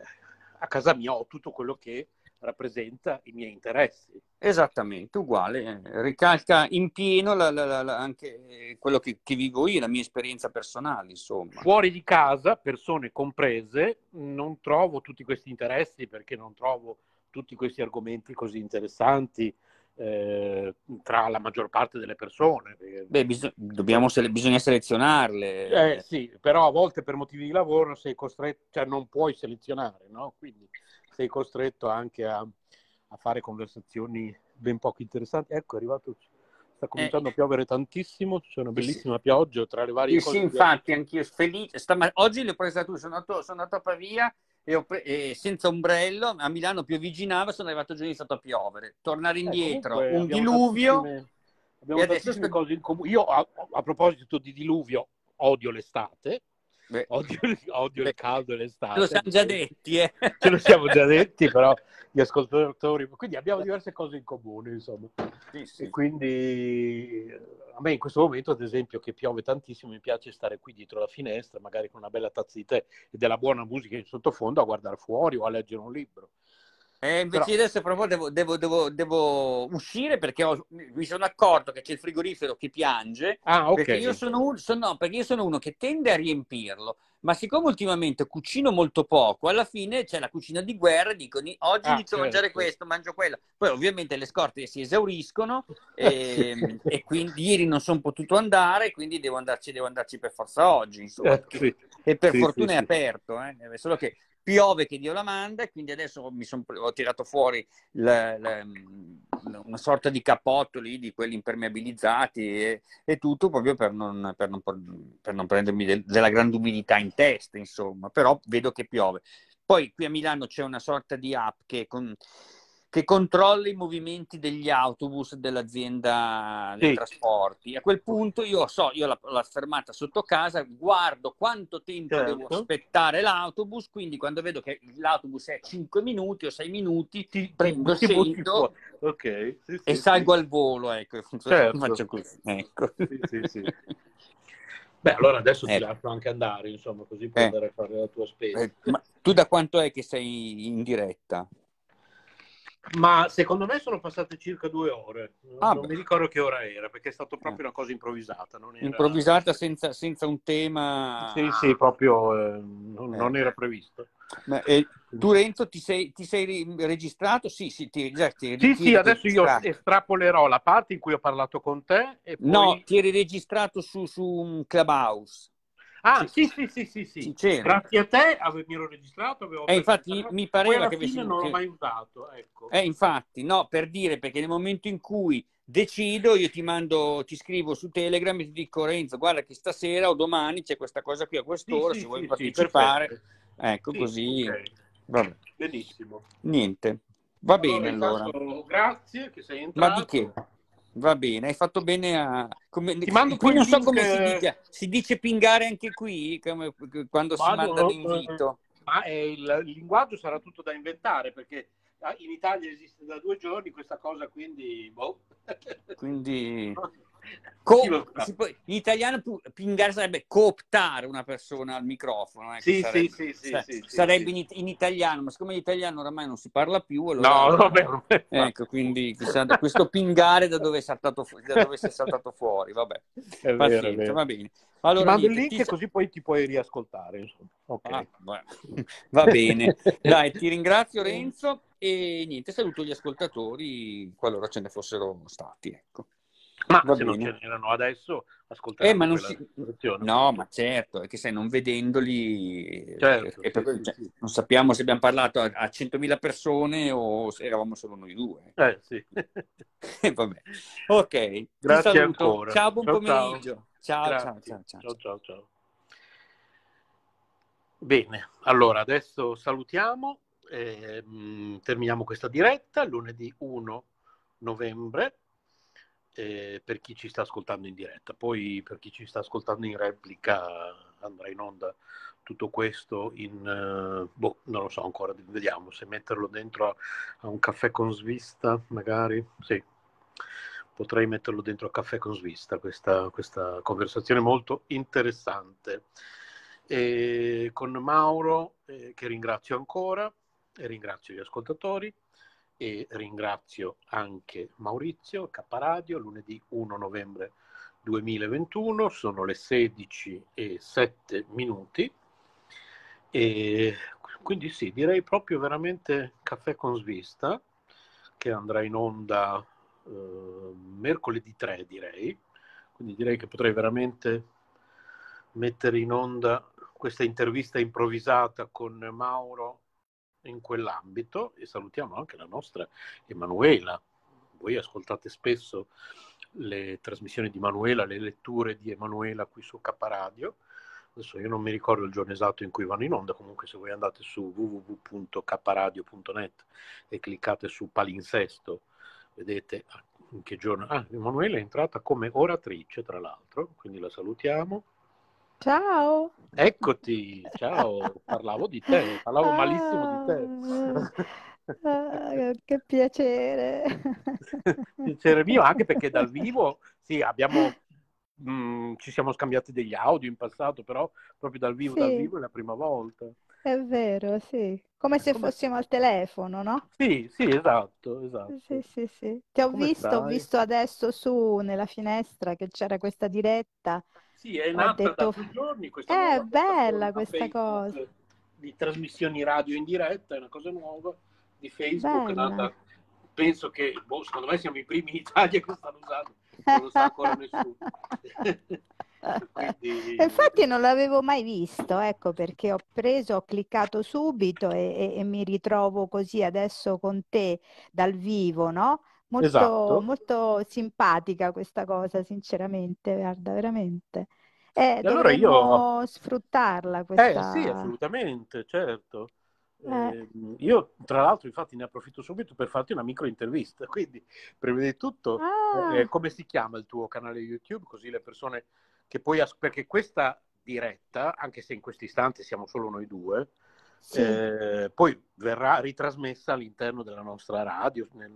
a casa mia ho tutto quello che rappresenta i miei interessi. Esattamente, uguale, eh, ricalca in pieno la, la, la, anche quello che, che, vivo io, la mia esperienza personale, insomma. Fuori di casa, persone comprese, non trovo tutti questi interessi perché non trovo tutti questi argomenti così interessanti eh, tra la maggior parte delle persone. Beh, bis- sele- bisogna selezionarle. Eh sì, però a volte per motivi di lavoro sei costretto, cioè non puoi selezionare, no? Quindi sei costretto anche a, a fare conversazioni ben poco interessanti. Ecco, è arrivato, sta cominciando eh, a piovere tantissimo, c'è una bellissima sì. pioggia tra le varie sì, cose. Sì, infatti, anch'io felice. Stam- oggi le ho prese tu, sono andato, sono andato a Pavia e, pre- e, senza ombrello, a Milano pioviginava, sono arrivato giù e è iniziato a piovere. Tornare eh, indietro, eh, un diluvio. Tantissime, abbiamo tantissime cose in comune. Io, a, a proposito di diluvio, odio l'estate. Beh, odio, odio beh, il caldo e l'estate. Ce lo siamo già detti, eh. Ce lo siamo già detti, però gli ascoltatori. Quindi abbiamo diverse cose in comune, insomma. Sì, sì. E quindi a me in questo momento, ad esempio, che piove tantissimo, mi piace stare qui dietro la finestra, magari con una bella tazza di tè e della buona musica in sottofondo a guardare fuori o a leggere un libro. Eh, invece Però... adesso proprio devo, devo, devo, devo uscire perché ho, mi sono accorto che c'è il frigorifero che piange. Ah, ok. Perché io sono, un, sono, no, perché io sono uno che tende a riempirlo, ma siccome ultimamente cucino molto poco, alla fine c'è la cucina di guerra, dicono oggi ah, inizio certo. a mangiare questo, mangio quello. Poi ovviamente le scorte si esauriscono e, e quindi ieri non sono potuto andare, quindi devo andarci, devo andarci per forza oggi. Insomma. Eh, sì. E per sì, fortuna sì, è aperto, eh? solo che piove che Dio la manda e quindi adesso son, ho tirato fuori le, le, una sorta di cappotto lì di quelli impermeabilizzati e, e tutto proprio per non, per non, per non prendermi del, della grande umidità in testa insomma però vedo che piove. Poi qui a Milano c'è una sorta di app che con, che controlla i movimenti degli autobus dell'azienda dei sì. trasporti. A quel punto io so, io la, la fermata sotto casa, guardo quanto tempo certo. devo aspettare l'autobus, quindi quando vedo che l'autobus è 5 minuti o 6 minuti, ti prendo ti sento okay. sì, sì, e salgo al volo, ecco, certo. faccio così. Ecco. Beh, allora adesso eh. ti lascio anche andare, insomma, così puoi eh. andare a fare la tua spesa. Eh, ma tu da quanto è che sei in diretta? Ma secondo me sono passate circa due ore. Ah, non beh. mi ricordo che ora era, perché è stata proprio una cosa improvvisata. Era... Improvvisata senza, senza, un tema. Sì, sì, proprio eh, non, eh. non, era previsto. Ma, eh, tu Renzo ti sei, ti sei, registrato? Sì, sì, ti, già, ti, sì, ti sì adesso io estrapolerò la parte in cui ho parlato con te. Poi... No, ti eri registrato su, su un Clubhouse. Ah, sì, sì, sì, sì, sì. sì. Grazie a te mi ero registrato. Avevo eh, infatti mi pareva che avessi... non l'ho mai usato, ecco. Eh, infatti, no, per dire, perché nel momento in cui decido, io ti mando, ti scrivo su Telegram e ti dico Renzo, guarda che stasera o domani c'è questa cosa qui a quest'ora, sì, se sì, vuoi sì, partecipare. ecco, così. Okay. Vabbè. Benissimo. Niente. Va bene allora. Grazie che sei entrato. Ma di che? Va bene, hai fatto bene a... Come... Ti mando qui non so come si dice, si dice pingare anche qui come... quando Vado, si manda l'invito. Ma il, il linguaggio sarà tutto da inventare perché ah, in Italia esiste da due giorni questa cosa, quindi... Boh. Quindi... Co- può, in italiano pingare sarebbe cooptare una persona al microfono. Ecco, sì, sarebbe, sì, sì, sa- sì, sarebbe in, in, italiano, ma siccome l'italiano oramai non si parla più, allora, no, vabbè, vabbè. ecco, quindi chissà, questo pingare da dove, saltato, da dove sei saltato fuori, vabbè, è vero, è vero. va bene. Allora, ti mando il link ti... così poi ti puoi riascoltare. Okay. Ah, va bene, dai, ti ringrazio Renzo e niente, saluto gli ascoltatori qualora ce ne fossero stati. Ecco. Ma Va se bene. non ce n'erano adesso, ascoltate. Eh, ma non si... No, ma certo, è che sai, non vedendoli, certo, eh, sì, cioè, sì. non sappiamo se abbiamo parlato a, a 100.000 persone o se eravamo solo noi due. Eh, sì. Vabbè. Ok, grazie ancora. Ciao, buon ciao, pomeriggio. Ciao, ciao, ciao, ciao, ciao, ciao, ciao. Bene, allora adesso salutiamo, eh, terminiamo questa diretta lunedì 1 novembre eh, per chi ci sta ascoltando in diretta. Poi per chi ci sta ascoltando in replica andrà in onda tutto questo in... Uh, boh, non lo so ancora, vediamo se metterlo dentro a, a, un caffè con svista, magari. Sì, potrei metterlo dentro a caffè con svista, questa, questa conversazione molto interessante. E con Mauro, eh, che ringrazio ancora, e ringrazio gli ascoltatori e ringrazio anche Maurizio Caparadio, lunedì 1 novembre 2021, sono le 16 e 7 minuti. E quindi sì, direi proprio veramente caffè con svista che andrà in onda eh, mercoledì 3 direi, quindi direi che potrei veramente mettere in onda questa intervista improvvisata con Mauro in quell'ambito e salutiamo anche la nostra Emanuela. Voi ascoltate spesso le trasmissioni di Emanuela, le letture di Emanuela qui su K Radio. Adesso io non mi ricordo il giorno esatto in cui vanno in onda, comunque se voi andate su www.kradio.net e cliccate su palinsesto, vedete in che giorno? Ah, Emanuele è entrata come oratrice, tra l'altro, quindi la salutiamo. Ciao. Eccoti, ciao, parlavo di te, parlavo malissimo di te. Ah, che piacere. piacere mio, anche perché dal vivo, sì, abbiamo, mh, mm, ci siamo scambiati degli audio in passato, però proprio dal vivo, sì. dal vivo è la prima volta. È vero, sì. Come se Come... fossimo al telefono, no? Sì, sì, esatto, esatto. Sì, sì, sì. Ti ho Come visto, stai? ho visto adesso su nella finestra che c'era questa diretta. Sì, è nata detto... da giorni questa È bella questa cosa. Di trasmissioni radio in diretta, è una cosa nuova di Facebook, nata, penso che, boh, secondo me siamo i primi in Italia che lo stanno usando, non lo sa ancora nessuno. Quindi... Infatti non l'avevo mai visto, ecco perché ho preso, ho cliccato subito e, e, e mi ritrovo così adesso con te dal vivo, no? Molto, esatto. molto simpatica questa cosa, sinceramente, guarda, veramente. Eh, allora io... sfruttarla questa... Eh sì, assolutamente, certo. Eh. Eh, io tra l'altro infatti ne approfitto subito per farti una micro intervista, quindi prima di tutto ah. eh, come si chiama il tuo canale YouTube così le persone che poi, perché questa diretta, anche se in questo istante siamo solo noi due, sì. eh, poi verrà ritrasmessa all'interno della nostra radio, nel,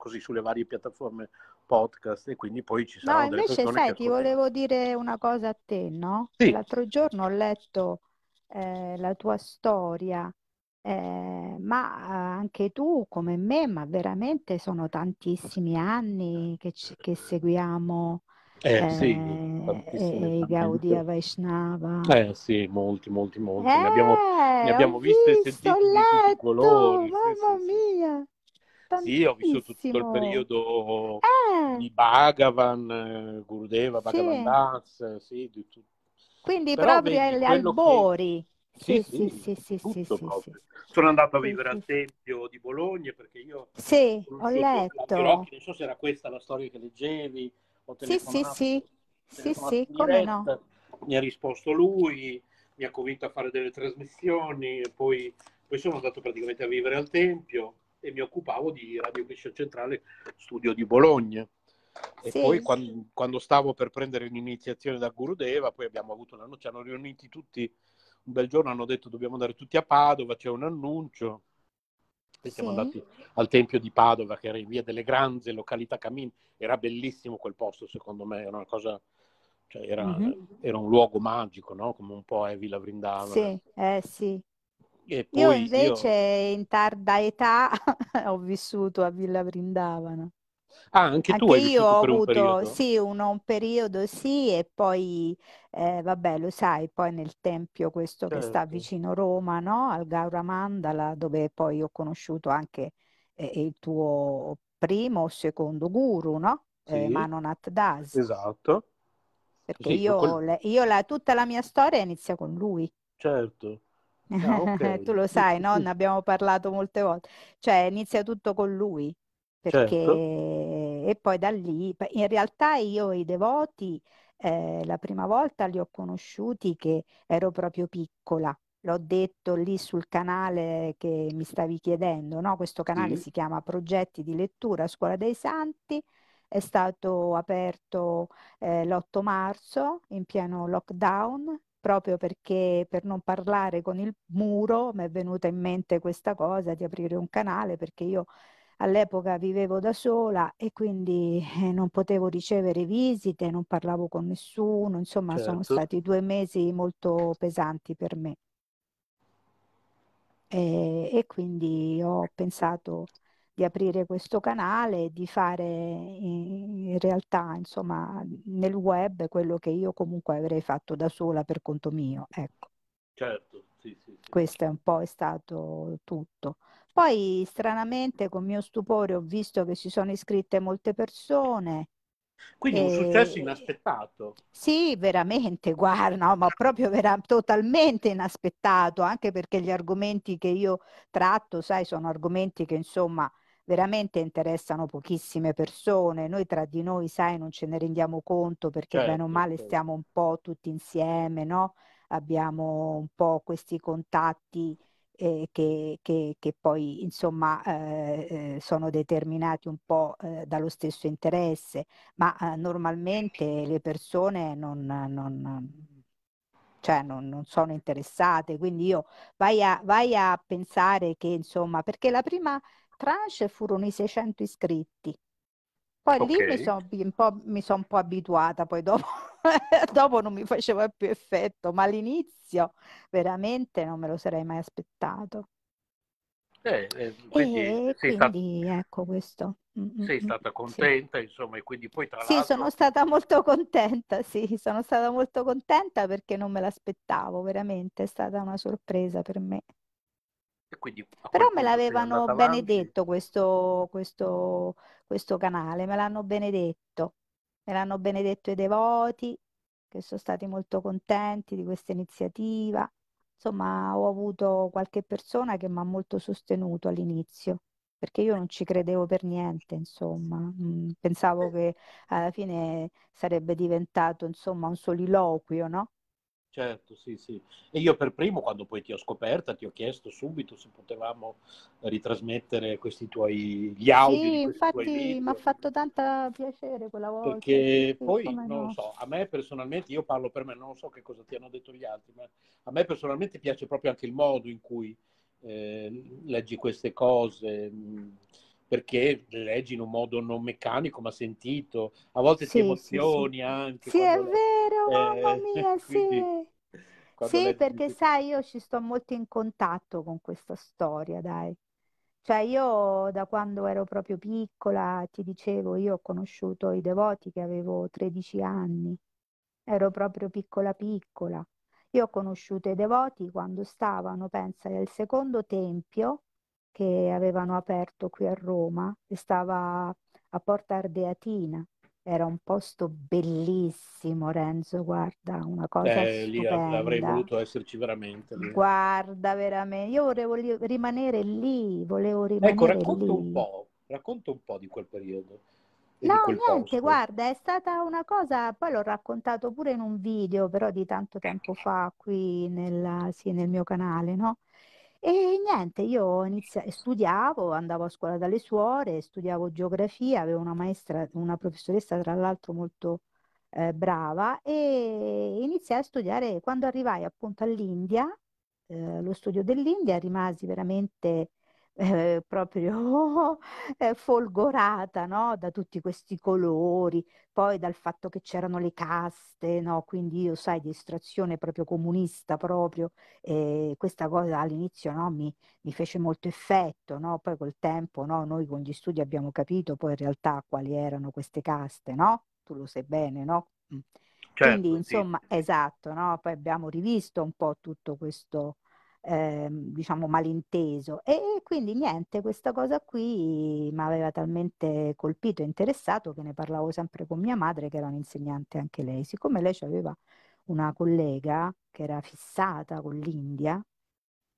così sulle varie piattaforme podcast e quindi poi ci saranno no, invece sai, ti volevo dire una cosa a te, no? Sì. L'altro giorno ho letto eh, la tua storia, eh, ma anche tu come me, ma veramente sono tantissimi anni che, ci, che seguiamo eh, sì, eh, Gaudia Vaishnava. Eh sì, molti, molti, molti. ne abbiamo, ne eh, abbiamo viste e sentite di tutti i colori. Mamma sì, mia! Sì, sì, ho vissuto tutto il periodo eh. di Bhagavan, Gurudeva, Bhagavan Das, sì, di tutto. Quindi Però proprio agli albori. Che... Sì, sì, sì, sì, sì, sì, sì, Sono andato a vivere al Tempio di Bologna perché io... Sì, ho letto. non so se era questa la storia che leggevi, ho sì, sì, sì, sì, sì, come no. Mi ha risposto lui, mi ha convinto a fare delle trasmissioni e poi, poi sono andato praticamente a vivere al Tempio e mi occupavo di Radio Crescita Centrale Studio di Bologna. E sì. poi quando, quando, stavo per prendere l'iniziazione da Gurudeva, poi abbiamo avuto noce, ci hanno riuniti tutti un bel giorno, hanno detto dobbiamo andare tutti a Padova, c'è un annuncio e siamo andati al Tempio di Padova, che era in via delle Granze, località Camin. Era bellissimo quel posto, secondo me, era una cosa, cioè era, mm-hmm. era un luogo magico, no? Come un po' è Villa Vrindavana. Sì, eh sì. Io invece io... in tarda età ho vissuto a Villa Vrindavana. Ah, anche tu hai io ho un avuto, periodo? sì, un, un periodo sì, e poi, eh, vabbè, lo sai, poi nel tempio questo che sta certo. vicino Roma, no? Al Gaura Mandala, dove poi ho conosciuto anche eh, il tuo primo o secondo guru, no? Eh, Sì, Manonath Das, esatto. perché Sì, io, quel... io la- tutta la mia storia inizia con lui. Certo. Ah, ok. Tu lo sai, no? Ne abbiamo parlato molte volte. Cioè, inizia tutto con lui, Certo. perché... E poi da lì, in realtà io i devoti, eh, la prima volta li ho conosciuti che ero proprio piccola. L'ho detto lì sul canale che mi stavi chiedendo, no? Questo canale Sì. si chiama Progetti di lettura Scuola dei Santi. È stato aperto eh, l'8 marzo in pieno lockdown, proprio perché per non parlare con il muro mi è venuta in mente questa cosa di aprire un canale perché io all'epoca vivevo da sola e quindi eh, non potevo ricevere visite, non parlavo con nessuno, insomma sono Certo. stati due mesi molto pesanti per me. E, e quindi ho pensato di aprire questo canale e di fare in, in realtà, insomma, nel web quello che io comunque avrei fatto da sola per conto mio. Ecco, Certo, sì, sì, sì. questo è un po' è stato tutto. Poi, stranamente, con mio stupore, ho visto che si sono iscritte molte persone. Quindi un successo E... inaspettato. Sì, veramente, guarda, no, ma proprio vera- totalmente inaspettato, anche perché gli argomenti che io tratto, sai, sono argomenti che insomma veramente interessano pochissime persone. Noi tra di noi, sai, non ce ne rendiamo conto perché bene o Certo, male certo. stiamo un po' tutti insieme, no? Abbiamo un po' questi contatti eh, che, che, che, poi insomma eh, eh, sono determinati un po' eh, dallo stesso interesse, ma eh, normalmente le persone non, non, cioè non, non, sono interessate, quindi io vai a, vai a pensare che insomma, perché la prima tranche furono i 600 iscritti. Poi okay. lì mi sono un, son un po' abituata, poi dopo, dopo non mi faceva più effetto, ma all'inizio veramente non me lo sarei mai aspettato. Eh, eh, quindi, e quindi stata, ecco questo. Mm, mm, sei mm, stata contenta, sì. insomma, e quindi poi tra sì, l'altro... sono stata molto contenta, sì, sono stata molto contenta perché non me l'aspettavo, veramente, è stata una sorpresa per me. Però me l'avevano benedetto questo, questo, questo canale, me l'hanno benedetto, me l'hanno benedetto i devoti, che sono stati molto contenti di questa iniziativa. Insomma, ho avuto qualche persona che mi ha molto sostenuto all'inizio, perché io non ci credevo per niente, insomma. Mm, pensavo che alla fine sarebbe diventato, insomma, un soliloquio, no? Certo, sì, sì. E io per primo, quando poi ti ho scoperta, ti ho chiesto subito se potevamo ritrasmettere questi tuoi, gli audio Sì, infatti mi ha fatto tanta piacere quella volta, Perché sì, poi, non lo no. so, a me personalmente, io parlo per me, non so che cosa ti hanno detto gli altri, ma a me personalmente piace proprio anche il modo in cui eh, leggi queste cose, mh, perché le leggi in un modo non meccanico ma sentito, a volte ti Sì, sì, sì. emozioni anche Sì, è vero, mamma eh, mia, quindi sì. Sì, perché queste sai, io ci sto molto in contatto con questa storia, dai. Cioè io da quando ero proprio piccola, ti dicevo, io ho conosciuto i devoti che avevo 13 anni, ero proprio piccola piccola. Io ho conosciuto i devoti quando stavano, pensa, al secondo tempio che avevano aperto qui a Roma, che stava a Porta Ardeatina. Era un posto bellissimo, Renzo, guarda, una cosa Eh, lì av- avrei voluto esserci veramente lì. Guarda, veramente, io volevo rimanere lì, volevo Ecco, rimanere racconta un po', racconta un po' di quel periodo No, niente, posto. guarda, è stata una cosa, poi l'ho raccontato pure in un video, però di tanto tempo fa qui nella- sì, nel mio canale, no? E niente, io inizia- studiavo, andavo a scuola dalle suore, studiavo geografia, avevo una maestra, una professoressa tra l'altro molto eh, brava e iniziai a studiare, quando arrivai appunto all'India, eh, lo studio dell'India, rimasi veramente eh, proprio eh, folgorata, no? Da tutti questi colori, poi dal fatto che c'erano le caste, no? Quindi io, sai, di estrazione proprio comunista proprio, e questa cosa all'inizio, no? Mi, mi fece molto effetto, no? Poi col tempo, no? Noi con gli studi abbiamo capito poi in realtà quali erano queste caste, no? Tu lo sai bene, no? Mm. Quindi, Certo, sì, insomma, sì. esatto, no? Poi abbiamo rivisto un po' tutto questo ehm, diciamo malinteso. E, quindi niente, questa cosa qui mi aveva talmente colpito e interessato che ne parlavo sempre con mia madre, che era un'insegnante anche lei. Siccome lei aveva una collega che era fissata con l'India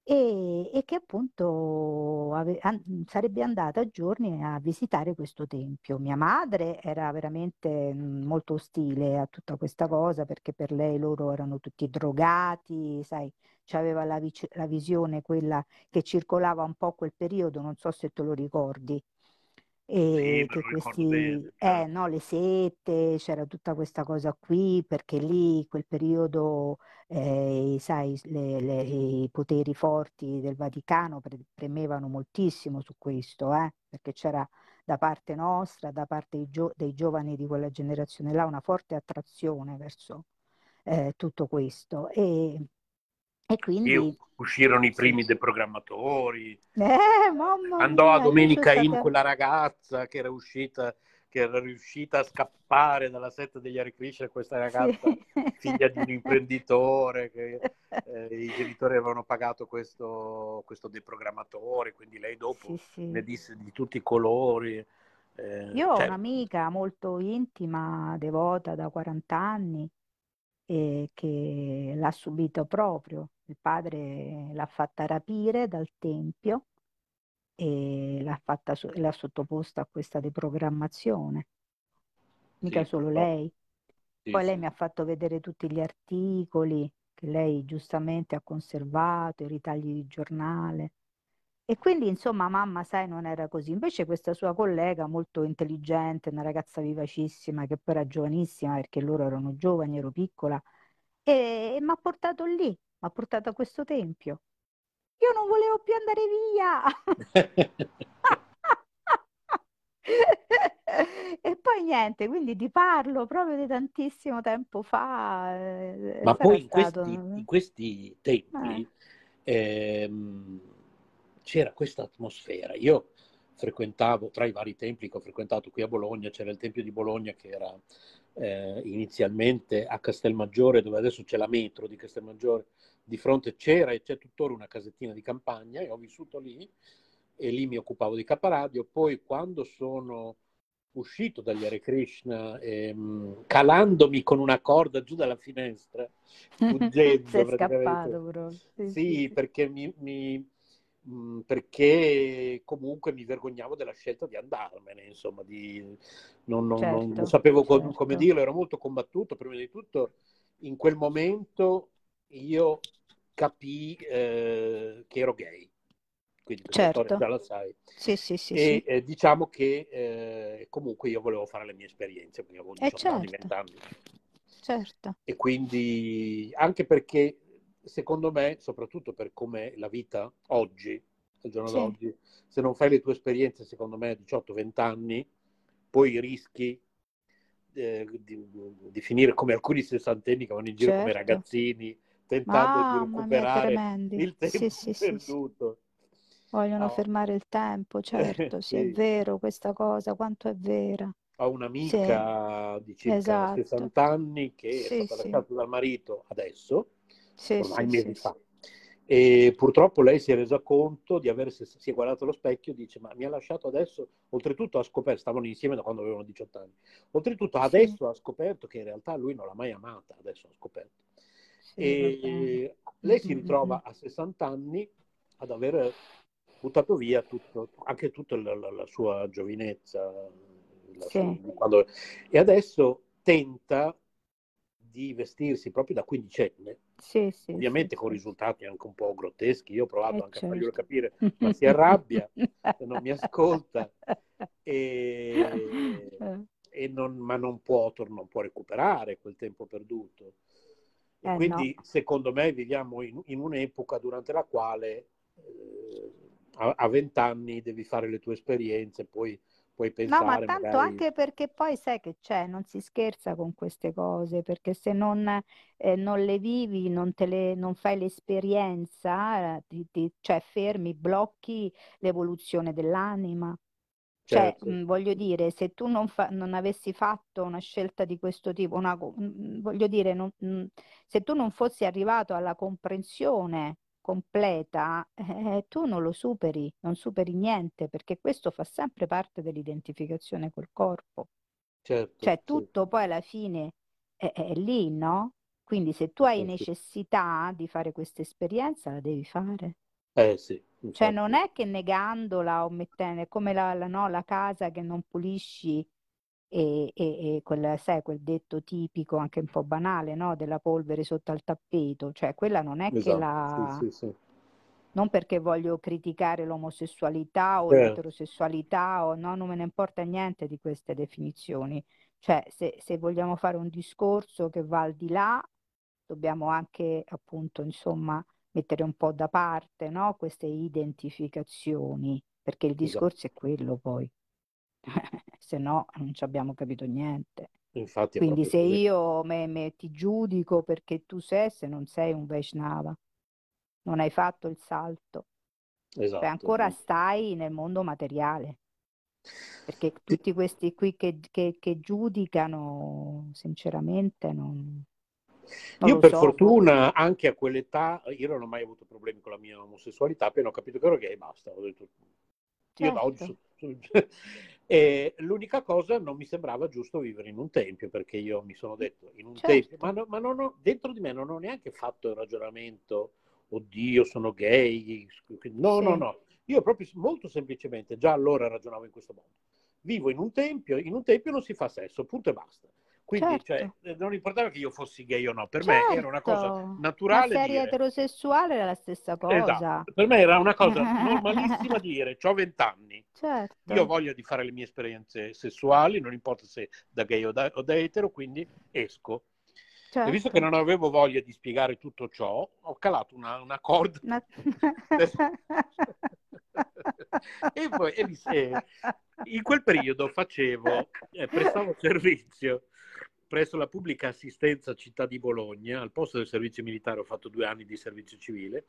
e, e che appunto ave- an- sarebbe andata a giorni a visitare questo tempio. Mia madre era veramente molto ostile a tutta questa cosa perché per lei loro erano tutti drogati, sai, c'aveva la, vic- la visione quella che circolava un po' quel periodo, non so se te lo ricordi Sì, e me che questi, eh certo. no, le sette, c'era tutta questa cosa qui, perché lì quel periodo, eh, sai, le- le- i poteri forti del Vaticano pre- premevano moltissimo su questo, eh, perché c'era da parte nostra, da parte dei, gio- dei giovani di quella generazione là, una forte attrazione verso eh, tutto questo. E, e Sì, quindi, uscirono i sì. primi deprogrammatori, Eh, andò a mia, sono Domenica In quella ragazza che era uscita, che era riuscita a scappare dalla setta degli Hare Krishna, questa Sì. ragazza figlia di un imprenditore che eh, i genitori avevano pagato questo, questo deprogrammatore, quindi lei dopo Sì, ne sì. disse di tutti i colori. eh, Io ho cioè, un'amica molto intima, devota da 40 anni, e che l'ha subito proprio. Il padre l'ha fatta rapire dal tempio e l'ha fatta l'ha sottoposta a questa deprogrammazione. Mica sì, solo lei. Sì, Poi lei sì. mi ha fatto vedere tutti gli articoli che lei giustamente ha conservato, i ritagli di giornale. E quindi, insomma, mamma, sai, non era così. Invece questa sua collega, molto intelligente, una ragazza vivacissima, che poi era giovanissima, perché loro erano giovani, ero piccola, e, e mi ha portato lì, mi ha portato a questo tempio. Io non volevo più andare via. E poi niente, quindi ti parlo proprio di tantissimo tempo fa. eh, Ma poi in stato... questi, in questi tempi Eh, ehm, c'era questa atmosfera. Io frequentavo, tra i vari templi che ho frequentato qui a Bologna, c'era il Tempio di Bologna che era eh, inizialmente a Castelmaggiore, dove adesso c'è la metro di Castelmaggiore, di fronte c'era e c'è tuttora una casettina di campagna e ho vissuto lì e lì mi occupavo di caparadio. Poi quando sono uscito dagli Hare Krishna, ehm, calandomi con una corda giù dalla finestra, fuggendo sei scappato. Sì, sì, Sì, sì. perché, mi, mi- mh, perché comunque mi vergognavo della scelta di andarmene, insomma, di, non, non- non- non Certo, sapevo co- come certo. dirlo, ero molto combattuto. Prima di tutto, in quel momento io capii eh, che ero gay, quindi Certo. già la sai. Sì, sì, sì, E eh, diciamo che eh, comunque io volevo fare le mie esperienze, perché avevo Eh 18 anni, certo, 20 anni. certo. E quindi anche perché secondo me, soprattutto per come la vita oggi, al giorno Sì, d'oggi, se non fai le tue esperienze, secondo me, a 18-20 anni, poi rischi eh, di, di finire come alcuni sessantenni che vanno in giro come certo. ragazzini, tentando di Mamma mia, recuperare tremendi. il tempo sì, sì, sì. perduto. Vogliono Ho, fermare il tempo, certo, sì, è vero questa cosa, quanto è vera. ho un'amica di circa esatto. 60 anni che è stata lasciata dal marito adesso, sì, ormai sì, mesi sì, fa, e purtroppo lei si è resa conto di aver, si è guardato allo specchio e dice ma mi ha lasciato adesso, oltretutto ha scoperto, stavano insieme da quando avevano 18 anni, oltretutto adesso ha scoperto che in realtà lui non l'ha mai amata, adesso ha scoperto. E lei si ritrova a 60 anni ad aver buttato via tutto, anche tutta la, la- la sua giovinezza, la sua- quando- e adesso tenta di vestirsi proprio da quindicenne, sì, sì, sì, ovviamente con sì, risultati anche un po' grotteschi. Io ho provato eh anche a farglielo certo. capire, ma si arrabbia non mi ascolta, e, Eh e non- ma non può, non può recuperare quel tempo perduto. Eh, no, quindi, secondo me, viviamo in, in un'epoca durante la quale eh, a a 20 anni devi fare le tue esperienze, poi puoi no, ma pensare tanto magari... anche perché poi sai che c'è, non si scherza con queste cose, perché se non, eh, non le vivi, non, te le, non fai l'esperienza, eh, ti- ti- cioè fermi, blocchi l'evoluzione dell'anima. Cioè, Certo, mh, voglio dire, se tu non, fa- non avessi fatto una scelta di questo tipo, una mh, voglio dire, non- mh, se tu non fossi arrivato alla comprensione completa, eh, tu non lo superi, non superi niente, perché questo fa sempre parte dell'identificazione col corpo. certo, Cioè, sì, tutto poi alla fine è, è lì, no? Quindi se tu hai eh sì, necessità di fare questa esperienza, la devi fare. eh sì, Cioè, non è che negandola o mettendo, è come la, la- no, la casa che non pulisci e, e- e quel, sai, quel detto tipico, anche un po' banale, no? Della polvere sotto al tappeto. Cioè, quella non è che esatto, la... sì, sì, sì, Non perché voglio criticare l'omosessualità o certo, l'eterosessualità o no, non me ne importa niente di queste definizioni. Cioè, se, se vogliamo fare un discorso che va al di là, dobbiamo anche, appunto, insomma, mettere un po' da parte, no? Queste identificazioni, perché il esatto, discorso è quello poi, se no non ci abbiamo capito niente. infatti Quindi se così, io me, me ti giudico perché tu sei, se non sei un Vaishnava, non hai fatto il salto, cioè esatto. ancora stai nel mondo materiale, perché tutti questi qui che, che- che giudicano, sinceramente, non, non Io per so. fortuna anche a quell'età, io non ho mai avuto problemi con la mia omosessualità, appena ho capito che ero gay, basta, ho detto, io da oggi Certo, sono... E l'unica cosa non mi sembrava giusto vivere in un tempio, perché io mi sono detto, in un tempio, ma, certo, no- ma non ho- dentro di me non ho neanche fatto il ragionamento, oddio, sono gay, no, no, sì, no, io proprio molto semplicemente, già allora ragionavo in questo modo. Vivo in un tempio, in un tempio non si fa sesso, punto e basta. Quindi cioè, certo, eh, non importava che io fossi gay o no, per me era una cosa certo. Ma naturale se eri dire, eterosessuale era la stessa cosa. esatto, per me era una cosa normalissima dire, ho vent'anni, io ho Certo, voglia di fare le mie esperienze sessuali, non importa se da gay o da, o da etero, quindi esco. E visto che certo. non avevo voglia di spiegare tutto ciò, ho calato una, una corda Una- e poi e in quel periodo facevo, eh, prestavo servizio presso la pubblica assistenza città di Bologna, al posto del servizio militare ho fatto due anni di servizio civile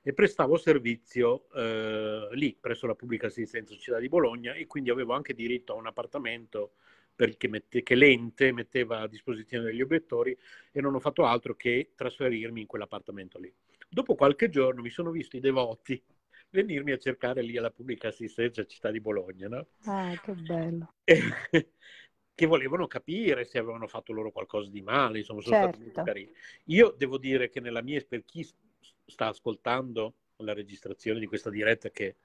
e prestavo servizio eh, lì presso la pubblica assistenza città di Bologna e quindi avevo anche diritto a un appartamento perché mette- che l'ente metteva a disposizione degli obiettori e non ho fatto altro che trasferirmi in quell'appartamento lì. Dopo qualche giorno mi sono visto i devoti venirmi a cercare lì alla pubblica assistenza città di Bologna, no? Ah, che bello. E- che volevano capire se avevano fatto loro qualcosa di male, insomma, sono stati molto Certo. carini. Io devo dire che nella mia, per chi sta ascoltando la registrazione di questa diretta che,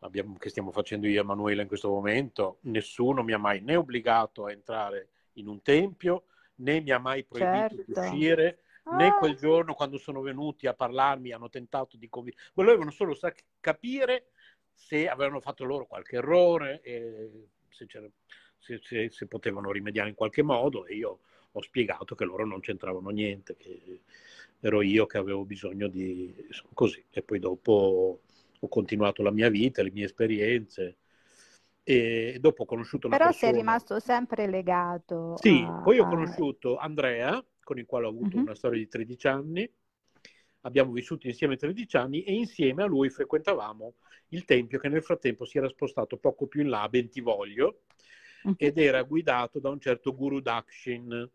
abbiamo- che stiamo facendo io e Emanuela in questo momento, nessuno mi ha mai né obbligato a entrare in un tempio, né mi ha mai proibito di Certo. uscire, né Ah, quel giorno quando sono venuti a parlarmi hanno tentato di convincere. Volevano solo sa- capire se avevano fatto loro qualche errore, e se, c'era- se- se- se potevano rimediare in qualche modo e io ho spiegato che loro non c'entravano niente, che ero io che avevo bisogno di... così. E poi dopo ho continuato la mia vita, le mie esperienze e dopo ho conosciuto una Però sei persona... rimasto sempre legato Sì, a... poi ho conosciuto Andrea, con il quale ho avuto Mhm. una storia di 13 anni. Abbiamo vissuto insieme 13 anni e insieme a lui frequentavamo il tempio che nel frattempo si era spostato poco più in là a Bentivoglio Mhm. ed era guidato da un certo Guru Dakshin.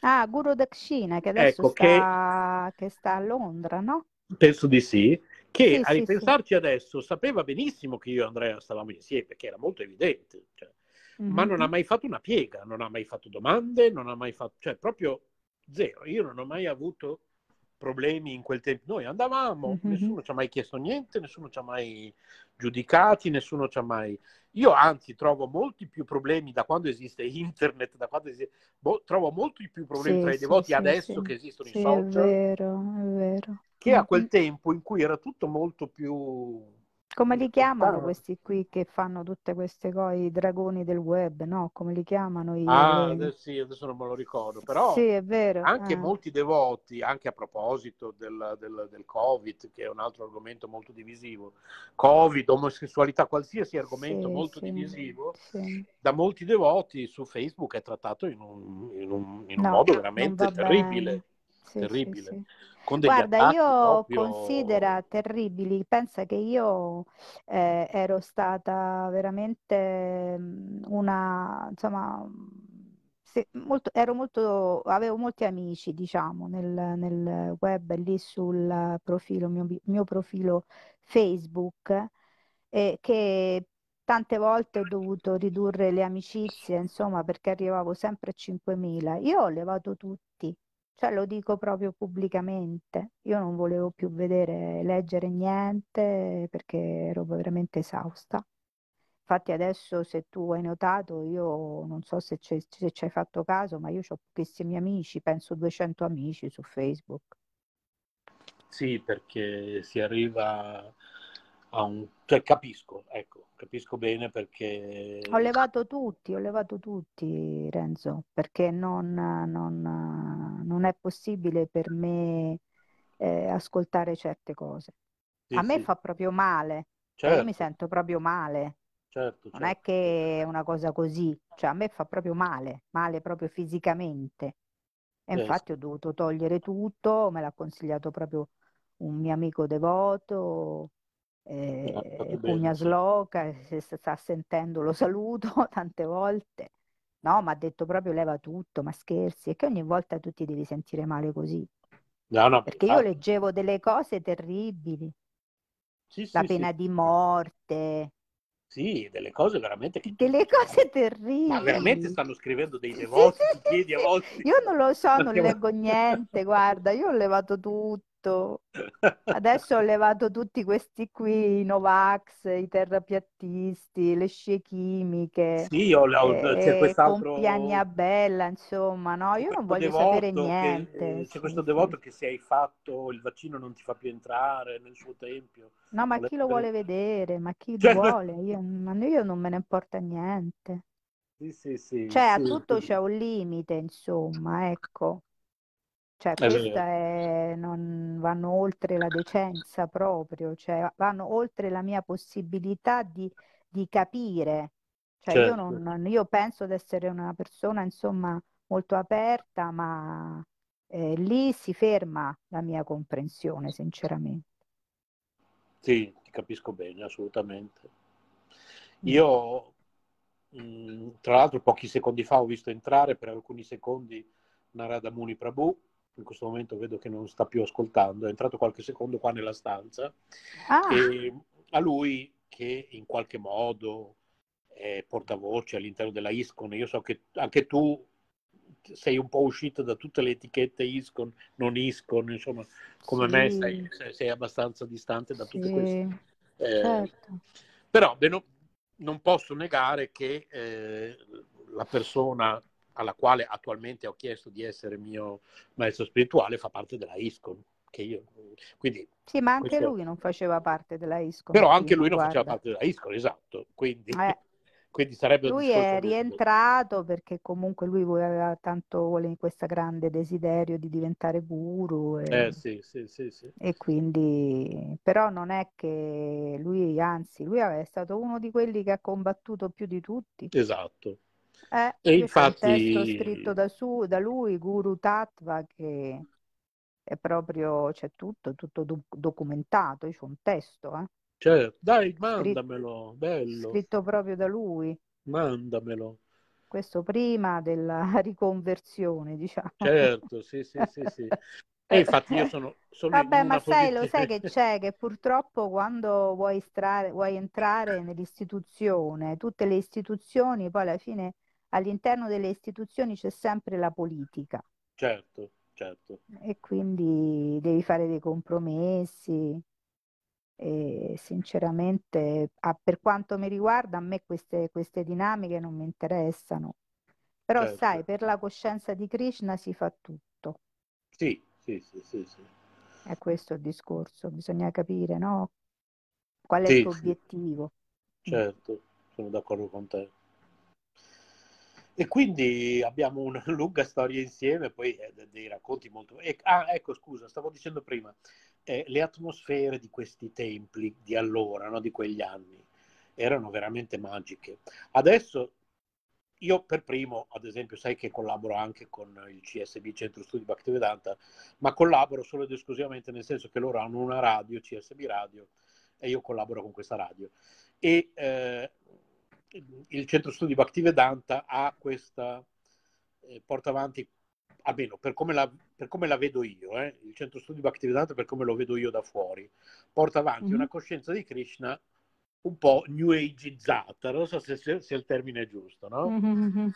Ah, Guru Dakshina, che adesso Ecco, che sta, che sta a Londra, no? penso di sì, che Sì, a sì, sì. ripensarci adesso sapeva benissimo che io e Andrea stavamo insieme, perché era molto evidente. cioè. ma non ha Mhm. mai fatto una piega, non ha mai fatto domande, non ha mai fatto, cioè proprio zero. Io non ho mai avuto problemi in quel tempo. Noi andavamo, Mhm. nessuno ci ha mai chiesto niente, nessuno ci ha mai giudicati, nessuno ci ha mai... Io anzi trovo molti più problemi da quando esiste internet, da quando esiste... boh, trovo molti più problemi Sì, tra i devoti sì, adesso sì. che esistono i è social vero, è vero. che a quel tempo in cui era tutto molto più... Come li chiamano questi qui che fanno tutte queste cose, i dragoni del web, no? Come li chiamano? I, Ah, adesso, sì, adesso non me lo ricordo, però... Sì, è vero. anche eh. molti devoti, anche a proposito del, del- del Covid, che è un altro argomento molto divisivo, Covid, omosessualità, qualsiasi argomento Sì, molto sì, divisivo, sì. da molti devoti su Facebook è trattato in un, in un- in un No, modo veramente terribile, bene. Sì, sì, terribile, sì. degli Guarda, io proprio... considera terribili, pensa che io eh, ero stata veramente mm, una, insomma, mm, se- molto, ero molto, avevo molti amici, diciamo, nel, nel web, lì sul profilo, mio, mio profilo Facebook, eh, che tante volte ho dovuto ridurre le amicizie, insomma, perché arrivavo sempre a 5.000. Io ho levato tutti. Cioè lo dico proprio pubblicamente, io non volevo più vedere, leggere niente perché ero veramente esausta. Infatti adesso se tu hai notato, io non so se, se ci hai fatto caso, ma io ho pochissimi amici, penso 200 amici su Facebook. Sì, perché si arriva a un... cioè capisco, ecco, capisco bene perché... Ho levato tutti, ho levato tutti, Renzo, perché non, non- non è possibile per me eh, ascoltare certe cose. Sì, A me sì, fa proprio male, cioè io mi certo, sento proprio male. certo, Non è certo. che è una cosa così, cioè a me fa proprio male, male proprio fisicamente. E infatti ho dovuto togliere tutto, me l'ha consigliato proprio un mio amico devoto, eh, bene, Pugna sì. Sloca, se sta sentendo lo saluto tante volte. No, mi ha detto proprio leva tutto, ma scherzi, e che ogni volta tu ti devi sentire male così. No, no, Perché io infatti, leggevo delle cose terribili, sì, la sì, sì, pena di morte, sì, delle cose veramente che delle cose ma veramente terribili. stanno scrivendo dei Sì, devoti, sì, sì, sì. Io non lo so, non leggo niente, guarda, io ho levato tutto, tutto. Adesso ho levato tutti questi qui, i Novax, i terrapiattisti, le scie chimiche, Sì, ho, ho- c'è eh, quest'altro Compagnia Bella, insomma, no, io non voglio sapere devoto che, niente. eh, c'è questo devoto che se hai fatto il vaccino non ti fa più entrare nel suo tempio. No, ma chi lo vuole vedere? Ma chi Cioè, vuole? Io, ma io non me ne importa niente. sì, sì, sì, Cioè, a tutto c'è un limite, insomma, ecco. Cioè, questa è, non vanno oltre la decenza proprio, cioè vanno oltre la mia possibilità di, di capire. Cioè, io, Certo, non, io penso di essere una persona, insomma, molto aperta, ma eh, lì si ferma la mia comprensione, sinceramente. sì, ti capisco bene, assolutamente. Mm. Io, mh, tra l'altro, pochi secondi fa ho visto entrare per alcuni secondi Narada Muni Prabhu. In questo momento vedo che non sta più ascoltando. È entrato qualche secondo qua nella stanza. Ah, E a lui, che in qualche modo è portavoce all'interno della ISCON, io so che anche tu sei un po' uscito da tutte le etichette ISCON, non ISCON, insomma, come me sei, sì, sei- abbastanza distante da tutte queste. sì, eh, certo. però beh, no- non posso negare che eh, la persona alla quale attualmente ho chiesto di essere mio maestro spirituale fa parte della ISCON. Che io, quindi, Sì, ma anche questo- lui non faceva parte della ISCON però anche lui non faceva guarda. parte della ISCON, esatto. Quindi, Eh, quindi sarebbe lui è molto- rientrato perché comunque lui aveva tanto questo grande desiderio di diventare guru e, Eh sì, sì, sì, sì. e quindi però non è che lui, anzi, lui è stato uno di quelli che ha combattuto più di tutti. Esatto. Eh, E c'ho un testo infatti, scritto da, su, da lui, Guru Tattva, che è proprio, c'è tutto, tutto do- documentato. C'ho un testo, eh, certo, dai, scritto, mandamelo, bello, scritto proprio da lui. mandamelo. Questo prima della riconversione, diciamo. Certo, sì, sì, sì, sì. E infatti io sono, sono Vabbè, ma sai, lo sai che c'è, che purtroppo quando vuoi, strare- vuoi entrare nell'istituzione, tutte le istituzioni, poi alla fine all'interno delle istituzioni c'è sempre la politica Certo, certo, e quindi devi fare dei compromessi e sinceramente, a- per quanto mi riguarda, a me queste, queste dinamiche non mi interessano. Però certo. sai, per la coscienza di Krishna si fa tutto. Sì, sì, sì, sì, sì. È questo il discorso, bisogna capire, no? Qual è il Sì, tuo sì, obiettivo? Certo, sono d'accordo con te. E quindi abbiamo una lunga storia insieme, poi eh, de- dei racconti molto... e- ah, ecco, scusa, stavo dicendo prima, eh, le atmosfere di questi templi di allora, no, di quegli anni, erano veramente magiche. Adesso io per primo, ad esempio, sai che collaboro anche con il CSB, Centro Studi Bhaktivedanta, ma collaboro solo ed esclusivamente nel senso che loro hanno una radio, CSB Radio, e io collaboro con questa radio. E eh, il Centro Studi Bhaktivedanta ha questa, eh, porta avanti, almeno per come la, per come la vedo io, eh, il Centro Studi Bhaktivedanta per come lo vedo io da fuori, porta avanti Mhm. una coscienza di Krishna un po' new ageizzata, non so se, se- se il termine è giusto, no? Mhm.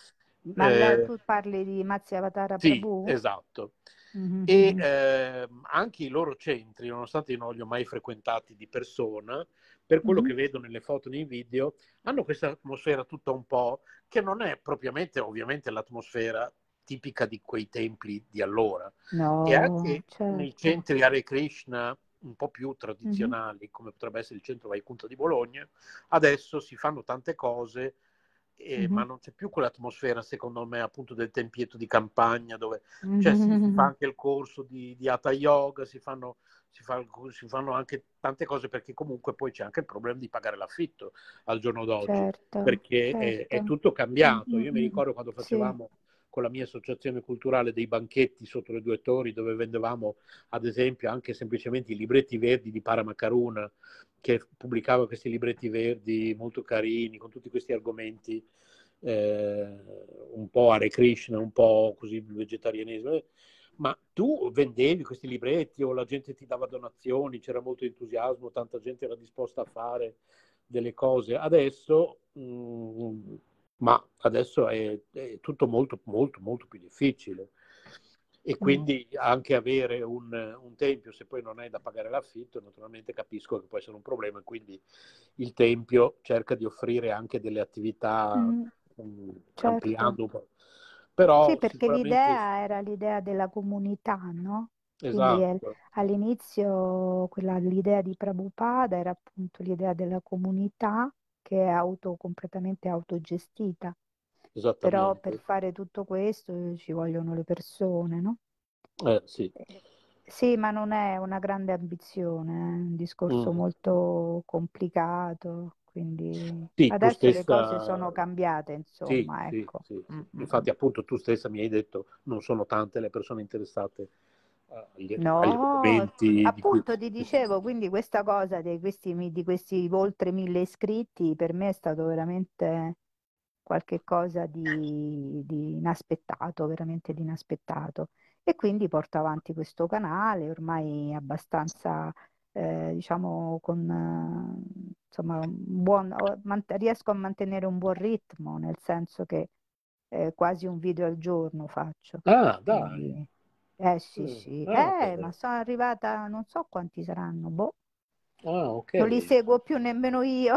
Ma Eh, tu parli di Matsyavatara sì, Prabhu? esatto. Mhm. E ehm, anche i loro centri, nonostante io non li ho mai frequentati di persona, per quello Mhm. che vedo nelle foto e nei video, hanno questa atmosfera tutta un po' che non è propriamente, ovviamente, l'atmosfera tipica di quei templi di allora. E No, anche nei certo. centri Hare Krishna un po' più tradizionali, come potrebbe essere il centro Vaikunta di Bologna, adesso si fanno tante cose, eh, ma Mhm. non c'è più quell'atmosfera, secondo me, appunto del tempietto di campagna, dove cioè, si fa anche il corso di, di Hatha Yoga, si fanno, si, fa- si fanno anche tante cose perché comunque poi c'è anche il problema di pagare l'affitto al giorno d'oggi, Certo, perché è, è certo. tutto cambiato. Io mi Mhm. ricordo quando Sì. facevamo con la mia associazione culturale dei banchetti sotto le due torri dove vendevamo ad esempio anche semplicemente i libretti verdi di Paramakaruna che pubblicava questi libretti verdi molto carini con tutti questi argomenti eh, un po' Hare Krishna, un po' così vegetarianesimo eh, ma tu vendevi questi libretti o la gente ti dava donazioni, c'era molto entusiasmo, tanta gente era disposta a fare delle cose. Adesso, mh, ma adesso è, è tutto molto, molto, molto più difficile. e Mm. quindi anche avere un, un tempio, se poi non hai da pagare l'affitto, naturalmente capisco che può essere un problema e quindi il tempio cerca di offrire anche delle attività Mm, mm, certo. ampliando un po'. Però Sì, perché sicuramente l'idea era l'idea della comunità, no? Esatto, all'inizio quella- l'idea di Prabhupada era appunto l'idea della comunità che è auto, completamente autogestita. Però per fare tutto questo ci vogliono le persone, no? Eh, sì. Eh, Sì, ma non è una grande ambizione, è un discorso Mm. molto complicato, quindi Sì, adesso le cose stessa, sono cambiate, insomma, sì, ecco. sì, Mm, mm, Infatti mm. appunto tu stessa mi hai detto non sono tante le persone interessate agli, agli No, di cui... appunto ti dicevo, quindi questa cosa di questi, di questi oltre mille iscritti per me è stato veramente qualche cosa di, di inaspettato, veramente di inaspettato. E quindi porto avanti questo canale ormai abbastanza, eh, diciamo, con eh, insomma, buon, riesco a mantenere un buon ritmo, nel senso che eh, quasi un video al giorno faccio. Ah, dai. Eh sì, Mm. sì, Ah, eh, ma sono arrivata, non so quanti saranno, boh, Ah, ok. non li seguo più nemmeno io.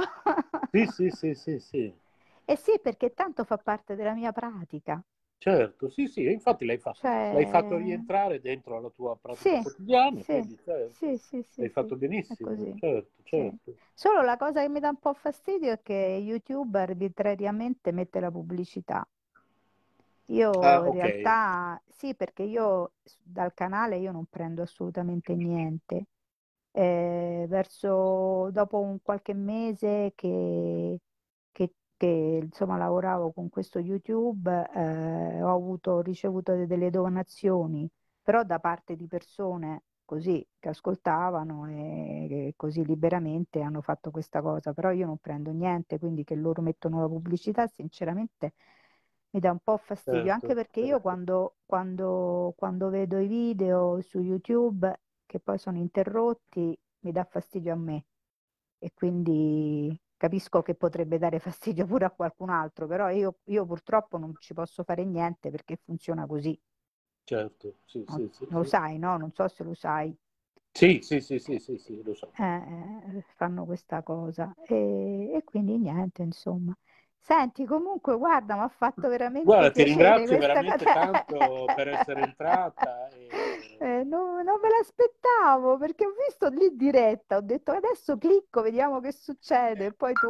Sì, sì, sì, sì, sì. Eh sì, perché tanto fa parte della mia pratica. Certo, sì, sì, infatti l'hai fa- l'hai fatto Cioè, rientrare dentro la tua pratica sì, quotidiana, sì, quindi certo, sì, sì, sì, l'hai fatto benissimo, certo, certo. Solo la cosa che mi dà un po' fastidio è che YouTube arbitrariamente mette la pubblicità. Io Ah, in realtà sì, perché io dal canale io non prendo assolutamente niente. Eh, verso dopo un qualche mese che, che- insomma lavoravo con questo YouTube, eh, ho avuto, ricevuto de- delle donazioni, però da parte di persone così che ascoltavano e che così liberamente hanno fatto questa cosa, però io non prendo niente, quindi che loro mettono la pubblicità, sinceramente mi dà un po' fastidio, anche Certo, perché io certo. quando, quando, quando vedo i video su YouTube che poi sono interrotti, mi dà fastidio a me. E quindi capisco che potrebbe dare fastidio pure a qualcun altro, però io, io purtroppo non ci posso fare niente perché funziona così. Certo, sì, Non, sì, sì, lo sai, no? Non so se lo sai. Sì, sì, sì, sì, sì, sì, lo so. Eh, eh, fanno questa cosa e, e quindi niente, insomma. Senti, comunque, guarda, mi ha fatto veramente Guarda, ti ringrazio veramente cosa. tanto per essere entrata e... Eh, non, non me l'aspettavo perché ho visto lì diretta, ho detto adesso clicco, vediamo che succede. E poi tu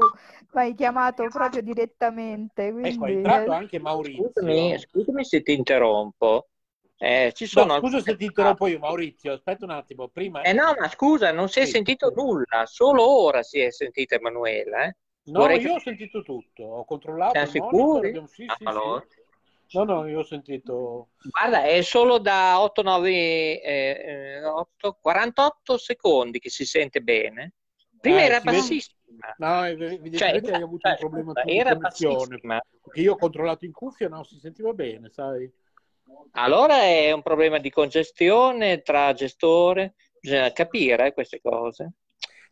mi hai chiamato proprio direttamente, Ecco, è quindi entrato eh, anche Scusami, Maurizio. scusami se ti interrompo. Eh, ci No, sono scusa se ti interrompo io, Maurizio, aspetta un attimo, prima... Eh no, ma scusa, non si è Sì, sentito nulla, solo ora si è sentita Emanuela, eh. No, Vorrei io ho sentito tutto, ho controllato Siamo sicuri? abbiamo... Sì, Ah, sì, sì. allora. No, no, io ho sentito... Guarda, è solo da 8, 9, eh, eh, 8, 48 secondi che si sente bene. Prima Eh, era si vede... bassissima. No, Cioè, evidentemente hai avuto cioè, un problema di connessione, bassissima. perché io ho controllato in cuffia, no, si sentiva bene, sai? Allora è un problema di congestione tra gestore, bisogna capire eh, queste cose.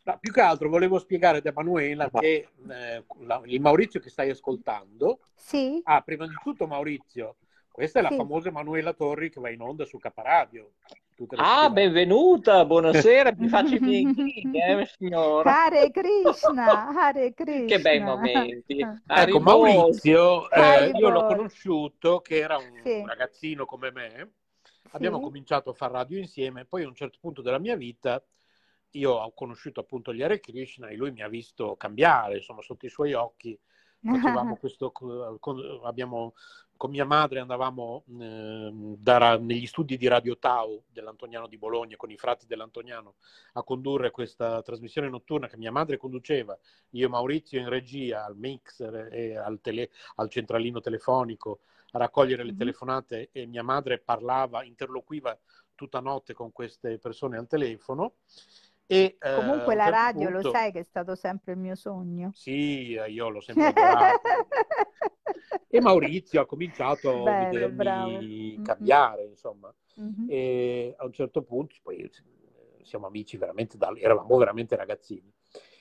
No, più che altro volevo spiegare ad Emanuela che eh, la- il Maurizio che stai ascoltando, sì, ah, prima di tutto Maurizio, questa è la sì. famosa Emanuela Torri che va in onda su Caparadio Ah, settimane. benvenuta, buonasera, mi faccio i miei chini, eh, signora. Hare Krishna, Hare Che bei Krishna. momenti. Ecco, Arrivo- Maurizio, eh, io l'ho conosciuto che era un Sì. ragazzino come me, abbiamo Sì. cominciato a fare radio insieme, poi a un certo punto della mia vita io ho conosciuto appunto gli Hare Krishna e lui mi ha visto cambiare, insomma, sotto i suoi occhi questo, con, abbiamo, con mia madre andavamo ehm, da- negli studi di Radio Tau dell'Antoniano di Bologna con i frati dell'Antoniano a condurre questa trasmissione notturna che mia madre conduceva, io e Maurizio in regia al mixer e al, tele- al centralino telefonico a raccogliere le Mhm. telefonate e mia madre parlava, interloquiva tutta notte con queste persone al telefono. E, eh, Comunque un la radio lo punto- sai che è stato sempre il mio sogno. Sì, eh, io l'ho sempre. E Maurizio ha cominciato a vedermi cambiare, insomma. Mhm. E a un certo punto, poi eh, siamo amici veramente, da, eravamo veramente ragazzini.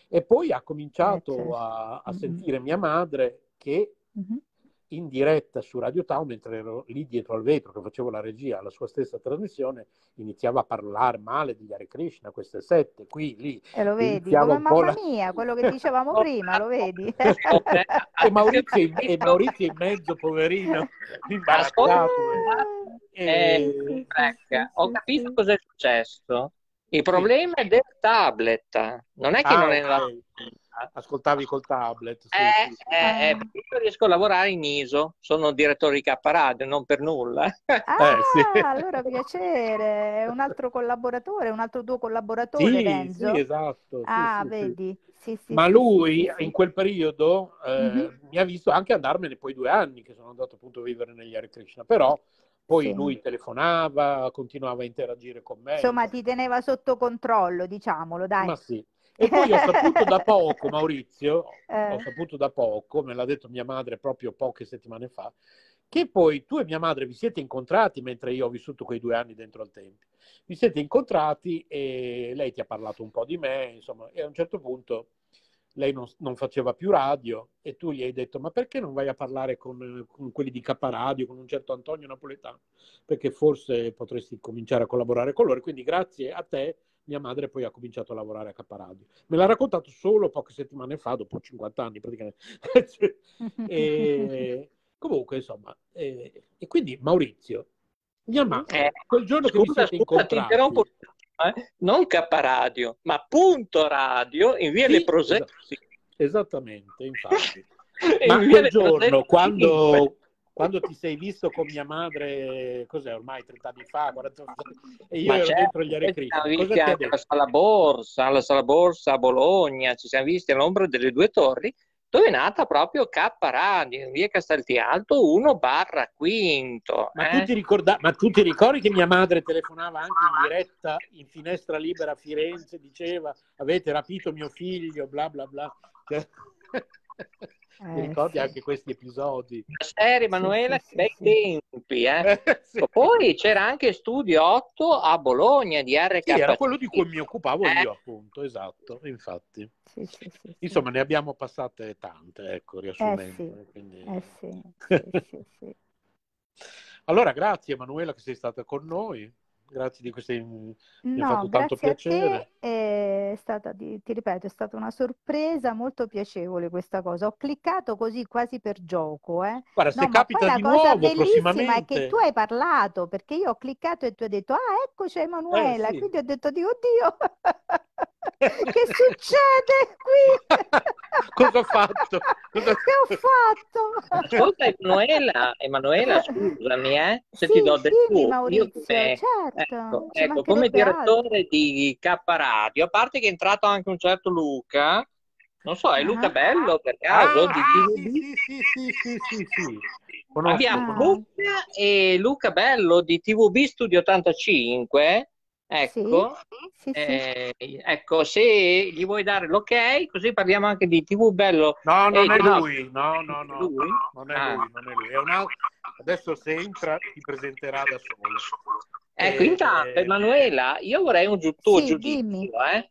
E poi ha cominciato Eh, certo. a, a Mm-mm. sentire mia madre che Mhm. In diretta su Radio Town, mentre ero lì dietro al vetro che facevo la regia alla sua stessa trasmissione, iniziava a parlare male di Hare Krishna, queste sette, qui, lì. E lo vedi, come mamma la... mia, quello che dicevamo prima, lo vedi? e, Maurizio, e Maurizio in mezzo, poverino, imbarazzato. Eh, eh, ho capito cosa è successo. Il problema sì. è del tablet, non è che ah, non è okay. la... Ascoltavi col tablet. Sì, eh, sì, eh, eh, io riesco a lavorare in ISO, sono direttore di K-Radio, non per nulla. Ah, allora piacere, è un altro collaboratore, un altro tuo collaboratore, sì, Renzo? Sì, esatto. Ah, vedi. Ma lui in quel periodo eh, mm-hmm. mi ha visto anche andarmene poi due anni che sono andato appunto a vivere negli Hare Krishna, però poi sì. lui telefonava, continuava a interagire con me. Insomma, ti teneva sotto controllo, diciamolo, dai. Ma sì. E poi ho saputo da poco, Maurizio, eh. ho saputo da poco, me l'ha detto mia madre proprio poche settimane fa, che poi tu e mia madre vi siete incontrati mentre io ho vissuto quei due anni dentro al Tempio. Vi siete incontrati e lei ti ha parlato un po' di me, insomma, e a un certo punto lei non, non, faceva più radio e tu gli hai detto ma perché non vai a parlare con, con, quelli di K Radio, con un certo Antonio Napoletano, perché forse potresti cominciare a collaborare con loro. Quindi grazie a te mia madre poi ha cominciato a lavorare a K Radio. Me l'ha raccontato solo poche settimane fa, dopo 50 anni praticamente. e, comunque insomma, e, e, quindi Maurizio, mia madre, eh, quel giorno scusa, che vi siete scusa, incontrati eh? non K Radio, ma punto radio in via sì, Le Prosecchi. Esattamente, infatti. ma quel giorno, quando, quando, ti sei visto con mia madre, cos'è ormai 30 anni fa, 40 anni fa, e io ma ero certo, dentro gli Arecri, cosa detto? Alla sala borsa, alla sala borsa a Bologna, ci siamo visti all'ombra delle due torri, dove è nata proprio K Radio in via Casteltialto 1 barra quinto. Ma, eh? tu ricorda- ma, tu ti ricordi che mia madre telefonava anche in diretta in finestra libera a Firenze, diceva avete rapito mio figlio, bla bla bla. Eh, Ti ricordi sì. anche questi episodi? Serie Emanuela, sì, sì, bei tempi. Eh? eh Poi c'era anche Studio 8 a Bologna di RK. Sì, era quello di cui mi occupavo eh? io, appunto, esatto, infatti. Insomma, ne abbiamo passate tante, ecco, riassumendo. Eh quindi... eh allora, grazie Emanuela che sei stata con noi grazie di queste mi no, ha fatto tanto piacere. È stata, ti, ti, ripeto, è stata una sorpresa molto piacevole questa cosa. Ho cliccato così quasi per gioco. Eh. Guarda, se no, capita di nuovo prossimamente... è che tu hai parlato, perché io ho cliccato e tu hai detto, ah, eccoci Emanuela. Eh, sì. Quindi ho detto, Dio, oddio, che succede qui? Cosa ho fatto? Cosa... Che ho fatto? Ascolta Emanuela, Emanuela scusami, eh, se sì, ti do del tu. Maurizio, io come, certo, ecco, ecco come direttore altro. di K Radio, a parte che è entrato anche un certo Luca, non so, è Luca ah. Bello per caso? Ah, di sì, sì, sì, sì, sì, sì, sì. Abbiamo ah. Luca e Luca Bello di TVB Studio 85 Ecco, sì, sì, eh, ecco, se gli vuoi dare l'ok, così parliamo anche di TV Bello. No, non è lui, no, no, no, lui? non è ah. lui, non è lui, è un altro. Adesso se entra ti presenterà da solo. Ecco, eh, intanto. Emanuela, io vorrei un tuo sì, giudizio, eh?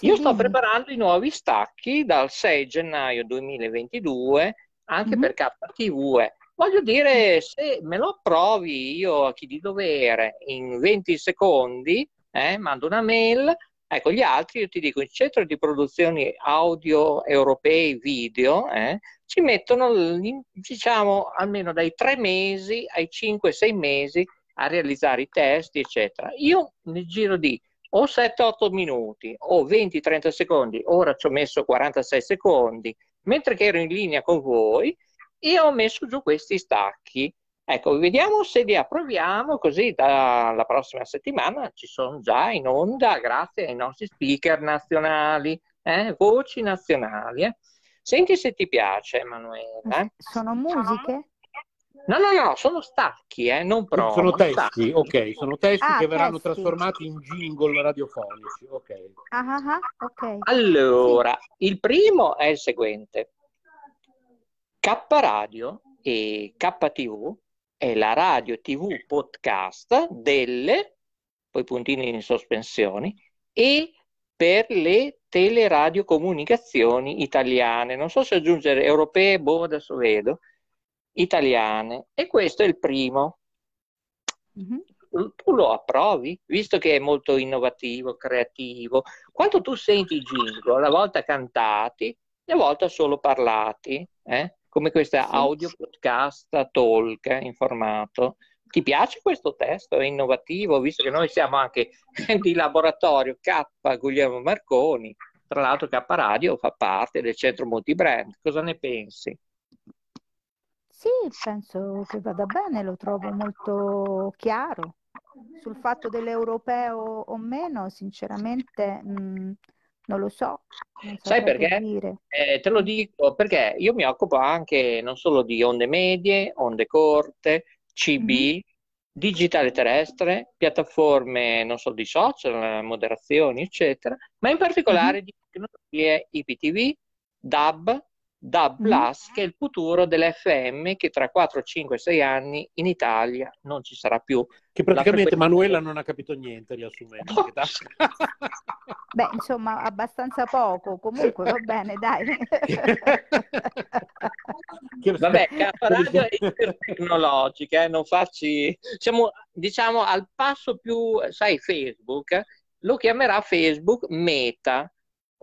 Io sto preparando i nuovi stacchi dal 6 gennaio 2022 anche mm-hmm. per KTV. Voglio dire, se me lo approvi io a chi di dovere in 20 secondi, eh, mando una mail, ecco gli altri io ti dico, il centro di produzioni audio europei video eh, ci mettono diciamo almeno dai 3 mesi ai 5-6 mesi a realizzare i testi, eccetera. Io nel giro di o 7-8 minuti o 20-30 secondi, ora ci ho messo 46 secondi, mentre che ero in linea con voi, e ho messo giù questi stacchi. Ecco, vediamo se li approviamo, così dalla prossima settimana ci sono già in onda, grazie ai nostri speaker nazionali, eh, voci nazionali. Eh. Senti se ti piace, Emanuele. Sono musiche? No, no, no, sono stacchi, eh, non promo. Sono testi, stacchi. ok, sono testi ah, che verranno testi. trasformati in jingle radiofonici, ok. Ah, ah, ah okay. Allora, sì. il primo è il seguente. K Radio e KTV è la radio TV podcast delle, poi puntini in sospensioni, e per le teleradiocomunicazioni italiane. Non so se aggiungere europee, boh, adesso vedo. Italiane e questo è il primo. Mm-hmm. Tu lo approvi, visto che è molto innovativo, creativo. Quando tu senti i jingle, a volte cantati, e a volte solo parlati, eh? come questa sì. audio podcast talk eh, in formato. Ti piace questo testo? È innovativo, visto che noi siamo anche di laboratorio K Guglielmo Marconi, tra l'altro K Radio fa parte del centro multibrand. Cosa ne pensi? Sì, penso che vada bene, lo trovo molto chiaro. Sul fatto dell'europeo o meno, sinceramente, mh, non lo so. Non Sai perché? Eh, te lo dico perché io mi occupo anche non solo di onde medie, onde corte, CB, mm-hmm. digitale terrestre, piattaforme non solo di social, moderazioni, eccetera, ma in particolare mm-hmm. di tecnologie IPTV, DAB, DAB+, mm. che è il futuro dell'FM che tra 4, 5, 6 anni in Italia non ci sarà più. Che praticamente Manuela non ha capito niente, riassumendo. Beh, insomma, abbastanza poco, comunque va bene, dai. Vabbè, radio è tecnologica, eh, non facci... Siamo, diciamo, al passo più, sai, Facebook, lo chiamerà Facebook Meta.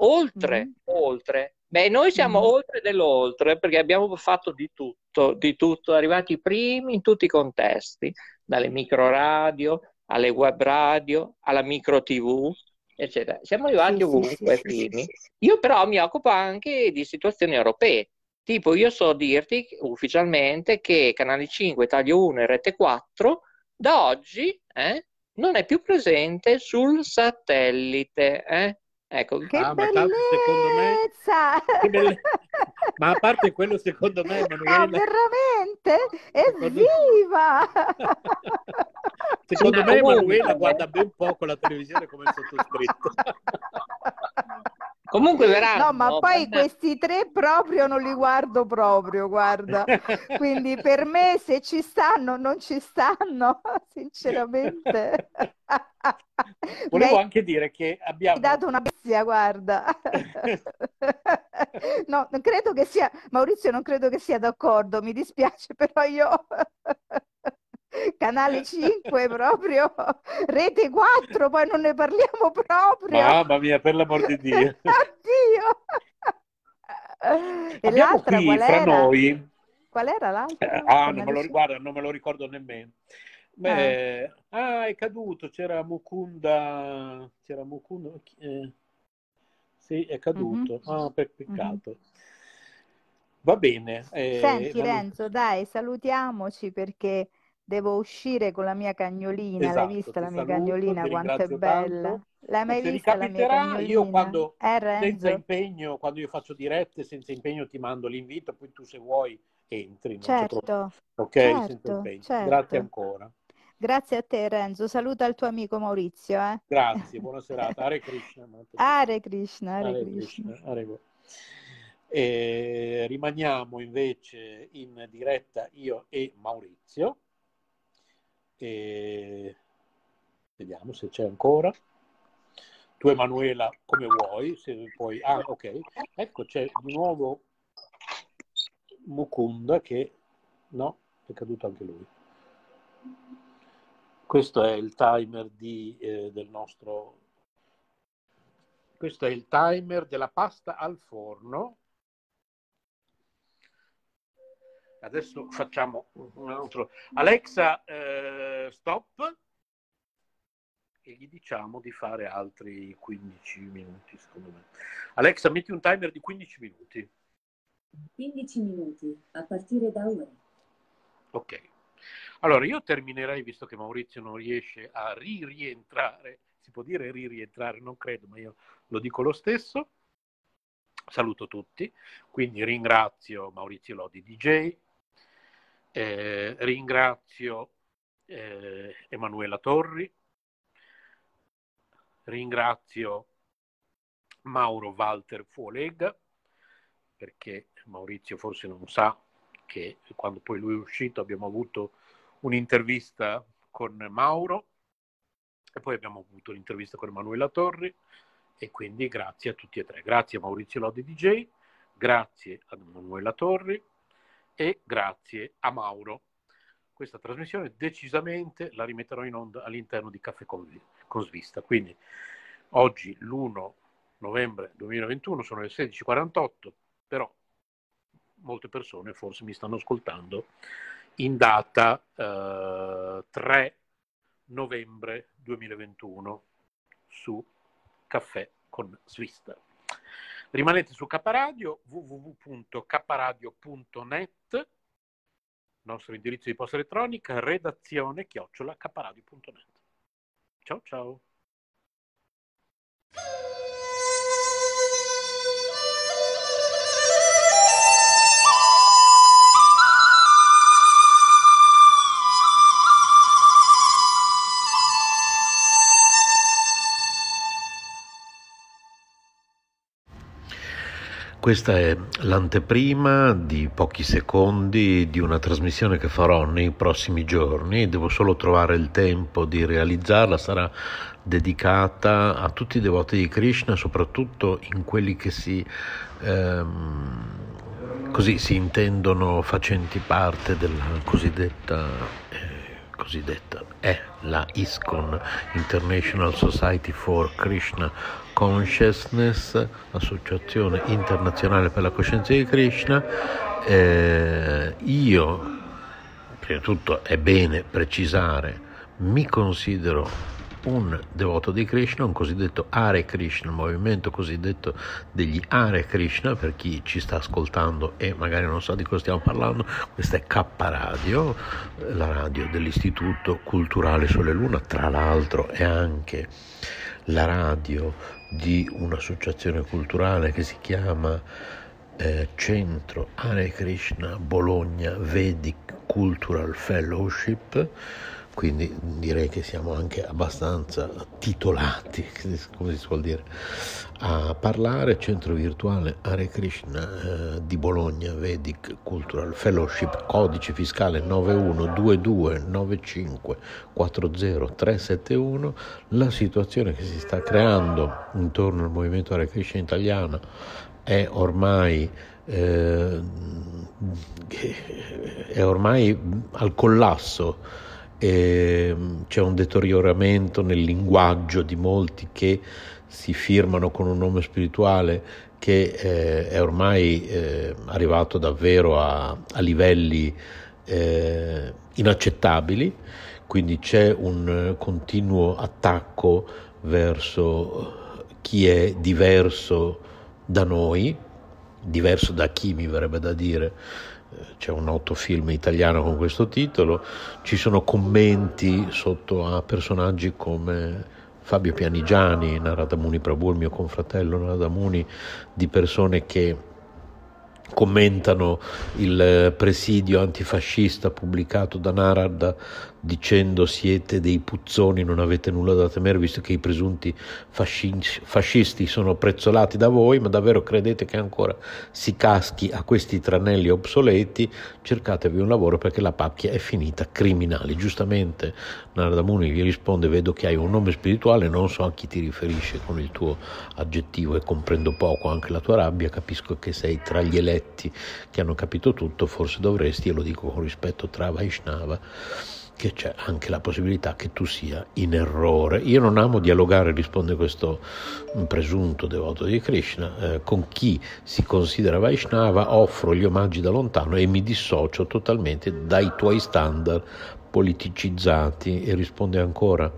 Oltre, mm. oltre Beh, noi siamo mm. oltre dell'oltre perché abbiamo fatto di tutto, di tutto, arrivati primi in tutti i contesti, dalle micro radio alle web radio, alla micro TV, eccetera. Siamo arrivati ovunque primi. Io però mi occupo anche di situazioni europee. Tipo, io so dirti ufficialmente che Canale 5, Italia 1 e Rete 4 da oggi eh, non è più presente sul satellite. Eh? Ecco, che ah, bellezza! Ma, me... belle... ma a parte quello, secondo me, Emanuela... Ah, veramente? Evviva! secondo me, Emanuela guarda ben poco la televisione come il sottoscritto. Comunque verranno. No, ma poi per... questi tre proprio non li guardo proprio, guarda. Quindi per me se ci stanno non ci stanno, sinceramente. Volevo hai... anche dire che abbiamo... Hai dato una bestia, guarda. no, non credo che sia... Maurizio non credo che sia d'accordo, mi dispiace, però io... Canale 5 proprio, rete 4, poi non ne parliamo proprio. Mamma mia, per l'amor di Dio. Oddio. E Abbiamo l'altra qui qual fra noi... Qual era l'altra? Eh, ah, non me, lo, guarda, non me lo ricordo nemmeno. Beh, ah. ah. è caduto, c'era Mukunda, c'era Mukunda, eh, sì, è caduto, mm-hmm. ah, per peccato. Mm-hmm. Va bene. Eh, Senti Renzo, dai, salutiamoci perché devo uscire con la mia cagnolina. Esatto, L'hai vista la mia saluto, cagnolina quanto è bella? Tanto. L'hai mai se vista la mia cagnolina? Io quando eh, senza impegno, quando io faccio dirette senza impegno ti mando l'invito, poi tu se vuoi entri. certo. Ok, certo, senza impegno. Certo. Grazie ancora. Grazie a te Renzo, saluta il tuo amico Maurizio. Eh? Grazie, buona serata. Hare Krishna. Hare Krishna, Hare, Hare Krishna. Krishna. Hare e rimaniamo invece in diretta io e Maurizio e vediamo se c'è ancora. Tu Emanuela come vuoi, se puoi. Ah, ok. Ecco, c'è di nuovo Mukunda che no, è caduto anche lui. Questo è il timer di, eh, del nostro questo è il timer della pasta al forno Adesso facciamo un altro. Alexa, eh, stop. E gli diciamo di fare altri 15 minuti, secondo me. Alexa, metti un timer di 15 minuti. 15 minuti, a partire da ora. Ok. Allora, io terminerei, visto che Maurizio non riesce a ri-rientrare, si può dire ri-rientrare, non credo, ma io lo dico lo stesso. Saluto tutti, quindi ringrazio Maurizio Lodi DJ, eh, ringrazio eh, Emanuela Torri, ringrazio Mauro Walter Fuolega, perché Maurizio forse non sa che quando poi lui è uscito abbiamo avuto un'intervista con Mauro e poi abbiamo avuto l'intervista con Emanuela Torri e quindi grazie a tutti e tre. Grazie a Maurizio Lodi DJ, grazie a Emanuela Torri, e grazie a Mauro. Questa trasmissione decisamente la rimetterò in onda all'interno di Caffè con, Svista. Quindi oggi l'1 novembre 2021 sono le 16.48, però molte persone forse mi stanno ascoltando in data eh, 3 novembre 2021 su Caffè con Svista. Rimanete su Caparadio, www.caparadio.net, nostro indirizzo di posta elettronica, redazione chiocciola caparadio.net. Ciao ciao. Questa è l'anteprima di pochi secondi di una trasmissione che farò nei prossimi giorni, devo solo trovare il tempo di realizzarla, sarà dedicata a tutti i devoti di Krishna, soprattutto in quelli che si, ehm, così, si intendono facenti parte della cosiddetta... Eh, cosiddetta è la ISKCON, International Society for Krishna Consciousness, Associazione Internazionale per la Coscienza di Krishna. Eh, io, prima di tutto è bene precisare, mi considero un devoto di Krishna, un cosiddetto Hare Krishna, il movimento cosiddetto degli Hare Krishna, per chi ci sta ascoltando e magari non sa di cosa stiamo parlando, questa è K Radio, la radio dell'Istituto Culturale Sole Luna, tra l'altro è anche la radio di un'associazione culturale che si chiama eh, Centro Hare Krishna Bologna Vedic Cultural Fellowship quindi direi che siamo anche abbastanza titolati, come si suol dire, a parlare. Centro virtuale Hare Krishna eh, di Bologna, Vedic Cultural Fellowship, codice fiscale 91229540 La situazione che si sta creando intorno al movimento Hare Krishna italiano è ormai eh, è ormai al collasso e ehm, c'è un deterioramento nel linguaggio di molti che si firmano con un nome spirituale che eh, è ormai eh, arrivato davvero a, a livelli eh, inaccettabili, quindi c'è un continuo attacco verso chi è diverso da noi, diverso da chi mi verrebbe da dire, c'è un noto film italiano con questo titolo, ci sono commenti sotto a personaggi come Fabio Pianigiani, Narada Muni Prabhu, il mio confratello Narada Muni, di persone che commentano il presidio antifascista pubblicato da Narad dicendo siete dei puzzoni, non avete nulla da temere visto che i presunti fascisti sono prezzolati da voi, ma davvero credete che ancora si caschi a questi tranelli obsoleti? Cercatevi un lavoro perché la pacchia è finita, criminali. Giustamente Narada Muni gli risponde, vedo che hai un nome spirituale, non so a chi ti riferisce con il tuo aggettivo e comprendo poco anche la tua rabbia, capisco che sei tra gli eletti che hanno capito tutto, forse dovresti, e lo dico con rispetto, tra Vaishnava che c'è anche la possibilità che tu sia in errore. Io non amo dialogare, risponde questo presunto devoto di Krishna, eh, con chi si considera Vaishnava, offro gli omaggi da lontano e mi dissocio totalmente dai tuoi standard politicizzati e risponde ancora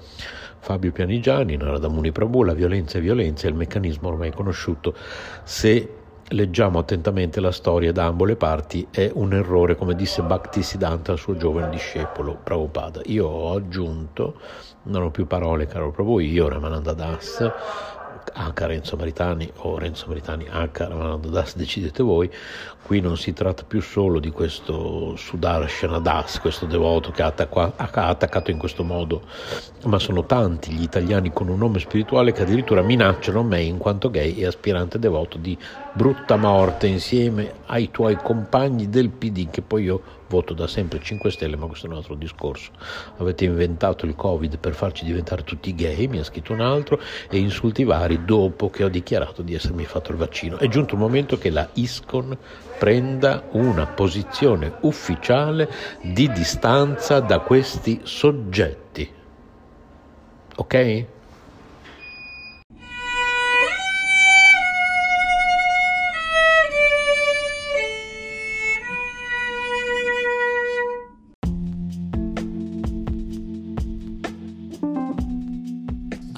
Fabio Pianigiani, Narada Muni Prabhu, la violenza è violenza, è il meccanismo ormai conosciuto. Se leggiamo attentamente la storia da ambo le parti, è un errore, come disse Bhaktisiddhanta al suo giovane discepolo Prabhupada. Io ho aggiunto, non ho più parole, caro Prabhu, io, Ramananda Das, H Renzo Maritani o Renzo Maritani H Ramananda Das, decidete voi. Qui non si tratta più solo di questo Sudarshana Das, questo devoto che ha attaccato in questo modo, ma sono tanti gli italiani con un nome spirituale che addirittura minacciano me in quanto gay e aspirante devoto di brutta morte insieme ai tuoi compagni del PD che poi io voto da sempre 5 Stelle, ma questo è un altro discorso. Avete inventato il Covid per farci diventare tutti gay, mi ha scritto un altro, e insulti vari dopo che ho dichiarato di essermi fatto il vaccino. È giunto il momento che la ISCON prenda una posizione ufficiale di distanza da questi soggetti. Ok?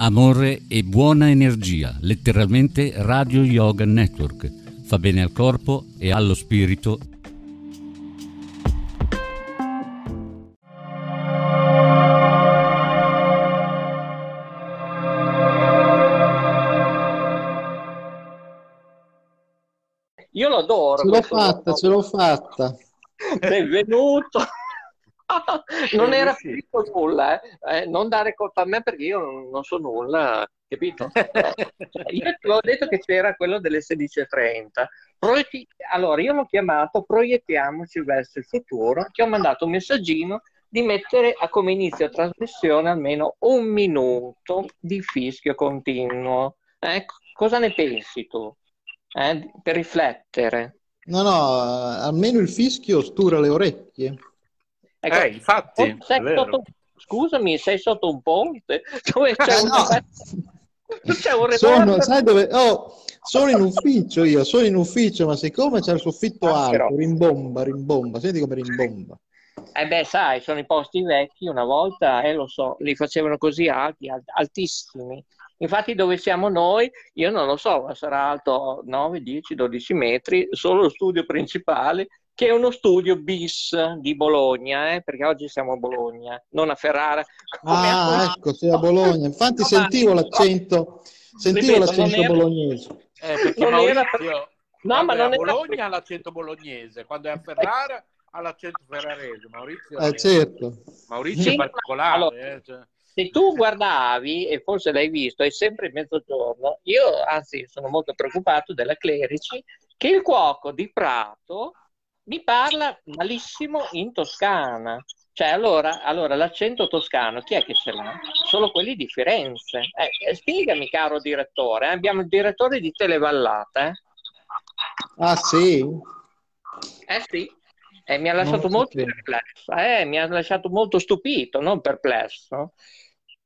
Amore e buona energia, letteralmente Radio Yoga Network. Fa bene al corpo e allo spirito Io lo adoro. Ce l'ho fatta, ce l'ho fatta. Benvenuto. non era scritto nulla, eh. Eh, non dare colpa a me perché io non, non so nulla, capito? Io ti avevo detto che c'era quello delle 16.30. Proietti... Allora, io l'ho chiamato Proiettiamoci verso il futuro, ti ho mandato un messaggino di mettere a come inizio trasmissione almeno un minuto di fischio continuo. Eh, cosa ne pensi tu? Eh, per riflettere. No, no, almeno il fischio stura le orecchie. Ecco, eh, infatti, sotto, scusami, sei sotto un ponte dove c'è, un, no. c'è un sono, sai dove? Oh, sono in ufficio io, sono in ufficio, ma siccome c'è il soffitto ah, alto, però. rimbomba, rimbomba, senti come rimbomba. Eh beh, sai, sono i posti vecchi, una volta, eh, lo so, li facevano così alti, altissimi. Infatti dove siamo noi, io non lo so, ma sarà alto 9, 10, 12 metri, solo lo studio principale che è uno studio bis di Bologna, eh, perché oggi siamo a Bologna, non a Ferrara. Ah, ecco, sei a Bologna. Infatti no, sentivo ma... l'accento, sentivo Ripeto, l'accento era... bolognese. Eh, perché non Maurizio, era... No, ma non a Bologna era... ha l'accento bolognese, quando è a Ferrara ha l'accento ferrarese. Maurizio, eh, certo. Maurizio sì, è particolare. Allora, eh, cioè... Se tu guardavi, e forse l'hai visto, è sempre mezzogiorno, io anzi sono molto preoccupato della Clerici, che il cuoco di Prato mi parla malissimo in toscana. Cioè, allora, allora, l'accento toscano, chi è che ce l'ha? Solo quelli di Firenze. Eh, eh spiegami, caro direttore, eh? abbiamo il direttore di Televallata. Eh? Ah, sì? Eh sì, eh, mi ha lasciato molto perplesso, eh, mi ha lasciato molto stupito, non perplesso.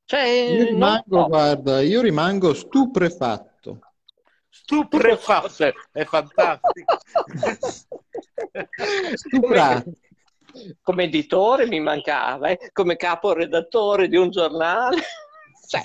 Cioè, io rimango, guarda, io rimango stuprefatto. Stuprefatto, è fantastico. Stuprato. Come editore mi mancava, eh? come capo redattore di un giornale. Cioè.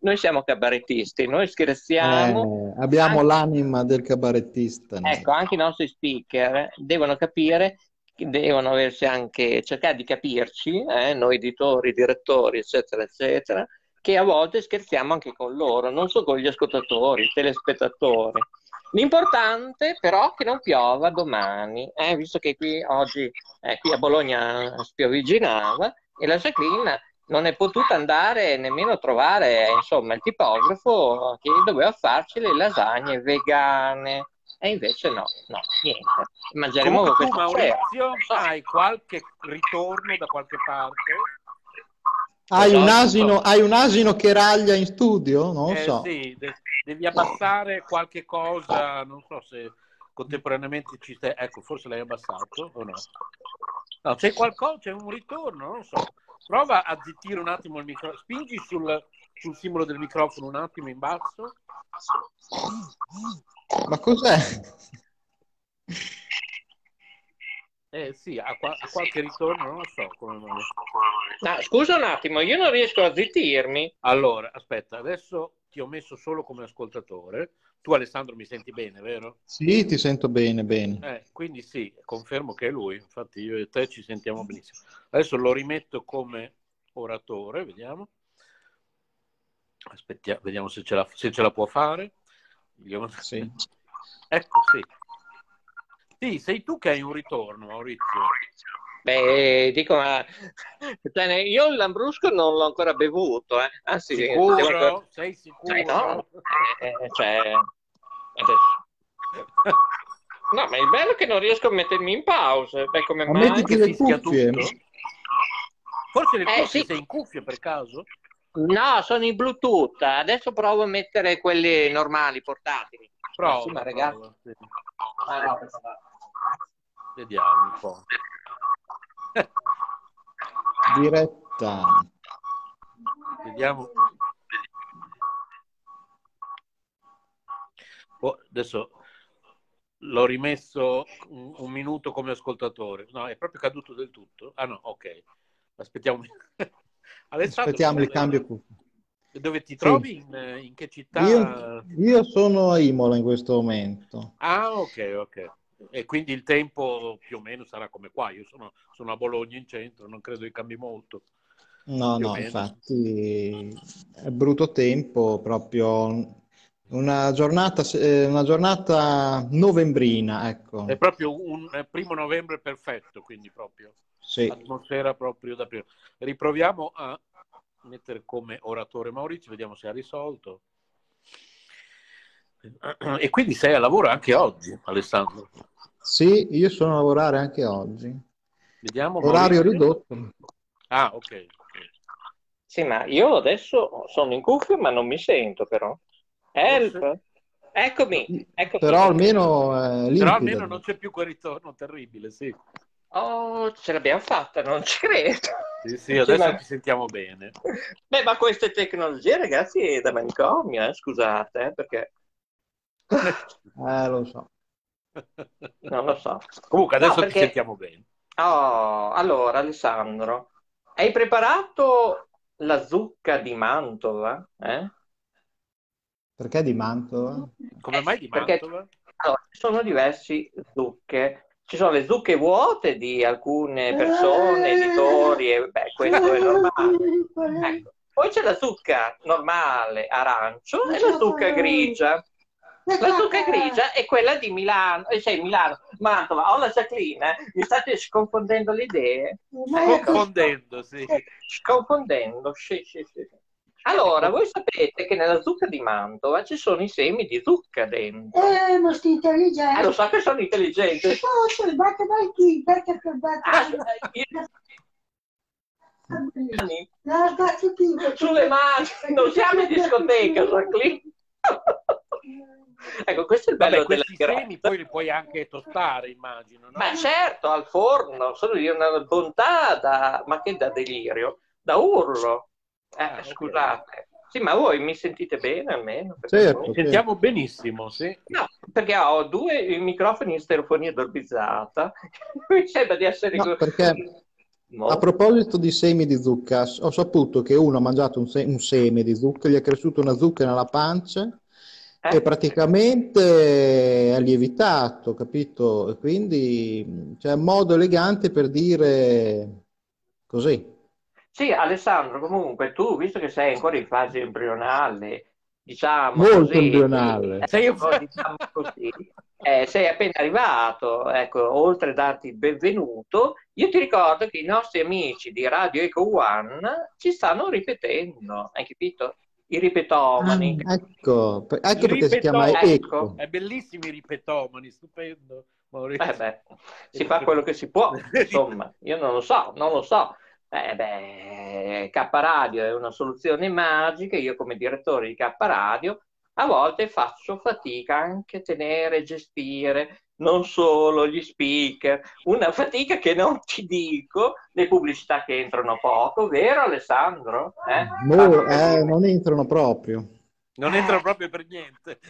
Noi siamo cabarettisti, noi scherziamo. Eh, abbiamo anche... l'anima del cabarettista. Ecco, anche i nostri speaker devono capire devono aversi anche cercare di capirci, eh, noi editori, direttori, eccetera, eccetera, che a volte scherziamo anche con loro, non solo con gli ascoltatori, telespettatori. L'importante però è che non piova domani, eh, visto che qui oggi eh, qui a Bologna spiovigginava e la Jacqueline non è potuta andare nemmeno a trovare insomma, il tipografo che doveva farci le lasagne vegane. E invece no, no, niente. Mangeremo Comunque, tu, Maurizio, hai qualche ritorno da qualche parte? Hai un, asino, hai un asino che raglia in studio? Non lo eh, so. Sì, devi abbassare qualche cosa, non so se contemporaneamente ci stai... Ecco, forse l'hai abbassato o no? No, c'è qualcosa, c'è un ritorno, non lo so. Prova a zittire un attimo il microfono, spingi sul, sul simbolo del microfono un attimo in basso. Ma cos'è? Eh sì, ha, qua- ha qualche ritorno, non lo so come mai. No, scusa un attimo, io non riesco a zittirmi. Allora, aspetta, adesso ti ho messo solo come ascoltatore. Tu Alessandro mi senti bene, vero? Sì, ti sento bene, bene. Eh, quindi sì, confermo che è lui, infatti io e te ci sentiamo benissimo. Adesso lo rimetto come oratore, vediamo. Aspettiamo, vediamo se ce la, se ce la può fare. Sì. Ecco, sì. Sì, sei tu che hai un ritorno, Maurizio. Beh, dico, ma cioè, io il Lambrusco non l'ho ancora bevuto, eh. Anzi, sicuro? Ancora... Sei sicuro? Cioè, no, eh, cioè, No, ma il bello è che non riesco a mettermi in pausa. Beh, come Ma mai? mettiti le cuffie. Forse le Eh, cuffie sì. sei in cuffia per caso? No, sono in Bluetooth. Adesso provo a mettere quelli normali, portatili. Prova, Sì, ma ragazzi. prova, sì. Ah, no. Vediamo un po'. Diretta. Vediamo. Oh, adesso l'ho rimesso un, un minuto come ascoltatore. No, è proprio caduto del tutto. Ah no, ok. Aspettiamo. Alessandro, Aspettiamo il cambio cuffie. Dove ti Sì. trovi? In, in che città? Io, io sono a Imola in questo momento. Ah, ok, ok. E quindi il tempo più o meno sarà come qua. Io sono, sono a Bologna in centro, non credo che cambi molto. No, Più no, infatti è brutto tempo, proprio una giornata, eh, una giornata novembrina, ecco. È proprio un primo novembre perfetto, quindi proprio Sì. atmosfera proprio da prima. Riproviamo a mettere come oratore Maurizio, vediamo se ha risolto. E quindi sei a lavoro anche oggi, Alessandro. Sì, io sono a lavorare anche oggi. Vediamo. Orario Maurizio. ridotto. Ah, ok. Sì, ma io adesso sono in cuffia, ma non mi sento però. Help! Eccomi, eccomi. Però almeno è Però almeno non c'è più quel ritorno terribile, sì. Oh, ce l'abbiamo fatta, non ci credo. Sì, sì, adesso ti sentiamo bene. Beh, ma queste tecnologie, ragazzi, è da manicomio, eh, scusate, eh, perché Eh, lo so. non lo so. Comunque adesso No, perché- ti sentiamo bene. Oh, allora, Alessandro, hai preparato la zucca di Mantova? Eh? Perché di Mantova? Come mai di perché- Mantova? Allora, ci sono diverse zucche. Ci sono le zucche vuote di alcune persone, editori, e beh, questo è normale. Ecco. Poi c'è la zucca normale arancio e la zucca grigia. La zucca grigia è quella di Milano, eh, cioè Milano, Mantova. Oh, la Jacqueline, eh, mi state sconfondendo le idee? Ecco. Confondendo, sì. Sconfondendo, sì, sì, sì. Allora, voi sapete che nella zucca di Mantova ci sono i semi di zucca dentro. Eh, ma sei intelligente. Eh, lo so che sono intelligente. Oh, sei batte dai chi? Perché che batte? Ah, io- sulle mani, non siamo in discoteca, Jacqueline. ecco, questo è il bello Vabbè, della questi diretta. semi poi li puoi anche tostare, immagino, no? Ma certo, al forno, sono di una bontà da, ma che da delirio, da urlo. Eh, Ah, scusate. Sì, ma voi mi sentite bene almeno? Certo, Ci sentiamo benissimo, sì. No, perché ho due microfoni in stereofonia dolbizzata. Mi sembra di essere... No, perché No. a proposito di semi di zucca, ho saputo che uno ha mangiato un, se- un seme di zucca, gli è cresciuta una zucca nella pancia Eh? e praticamente è lievitato, capito? E quindi c'è un modo elegante per dire così. Sì, Alessandro, comunque tu, visto che sei ancora in fase embrionale, diciamo Molto così, embrionale. eh, Sei un- diciamo così, eh, sei appena arrivato, ecco, oltre a darti il benvenuto, io ti ricordo che i nostri amici di Radio Eco One ci stanno ripetendo, hai capito? I ripetomani. Ecco, per- ecco I perché si chiama ripetomani. Eco. È bellissimo i ripetomani, stupendo. Maurizio. Eh beh, si fa quello che si può, insomma, io non lo so, non lo so. Eh beh, K Radio è una soluzione magica, io come direttore di K Radio a volte faccio fatica anche a tenere e gestire non solo gli speaker, una fatica che non ti dico, le pubblicità che entrano poco, vero Alessandro? Eh? Mo- eh, non entrano proprio. Non entra proprio per niente.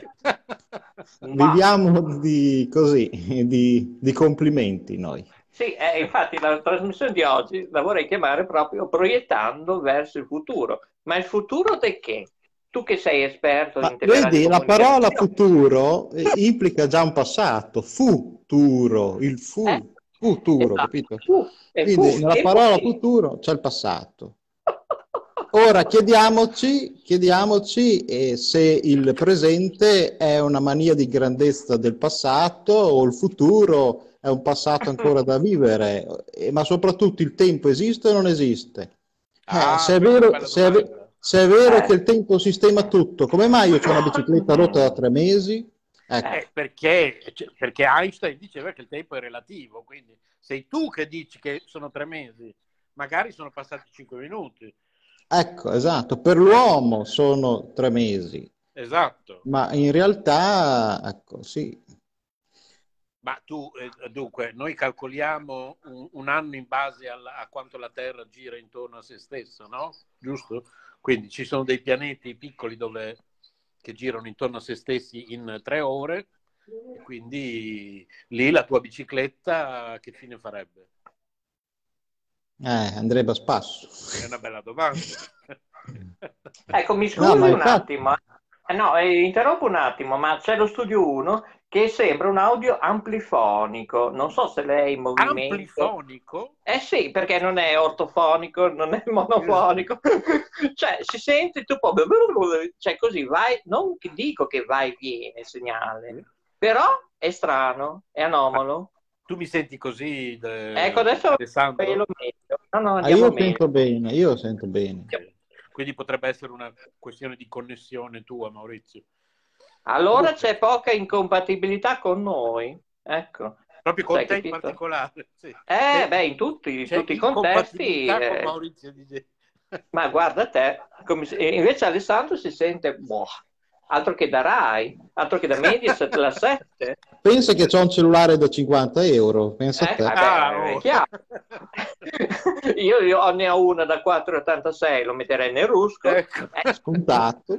Ma- Viviamo di così, di, di complimenti noi. Sì, eh, infatti la trasmissione di oggi la vorrei chiamare proprio proiettando verso il futuro. Ma il futuro di che? Tu che sei esperto Ma in vedi, la parola futuro eh, implica già un passato, futuro, il fu, Eh, futuro, esatto. capito? Fu, e Quindi fu, nella parola fu. futuro c'è il passato. Ora chiediamoci, chiediamoci eh, se il presente è una mania di grandezza del passato o il futuro è un passato ancora da vivere, Eh, ma soprattutto il tempo esiste o non esiste? Eh, Ah, se è vero, se è se è vero Eh. che il tempo sistema tutto, come mai io ho una bicicletta rotta da tre mesi? Ecco. Eh, perché, perché Einstein diceva che il tempo è relativo, quindi sei tu che dici che sono tre mesi, magari sono passati cinque minuti. Ecco, esatto, per l'uomo sono tre mesi, Esatto. ma in realtà, ecco, sì, Ma tu, eh, dunque, noi calcoliamo un, un anno in base alla- a quanto la Terra gira intorno a se stessa, no? Giusto? Quindi ci sono dei pianeti piccoli dove, che girano intorno a se stessi in tre ore, e quindi lì la tua bicicletta che fine farebbe? eh, andrebbe a spasso. È una bella domanda. Ecco, mi scusi No, un infatti- attimo. eh. No, eh, interrompo un attimo, ma c'è lo studio 1 che sembra un audio amplifonico. Non so se lei è in movimento. Amplifonico? Eh sì, perché non è ortofonico, non è monofonico. cioè, si sente tu. Cioè, così vai... Non dico che va e viene il segnale, però è strano, è anomalo. Tu mi senti così, de- Ecco, adesso Alessandro? lo meglio. No, no, Ah, andiamo io meglio. sento bene, io sento bene. Quindi potrebbe essere una questione di connessione tua, Maurizio. Allora c'è poca incompatibilità con noi. Ecco. Proprio con Sai, te in capito? particolare. Sì. Eh, beh, in tutti, in tutti i contesti. eh, con Maurizio Di Ma guarda te, come invece Alessandro si sente boh, altro che da Rai, altro che da Mediaset la 7. Pensa che c'ho un cellulare da 50 euro, pensa a Eh, te. vabbè, Ah, è oh. chiaro. Io, io ne ho una da 4,86, lo metterei nel rusco. Ecco. Eh, Scontato.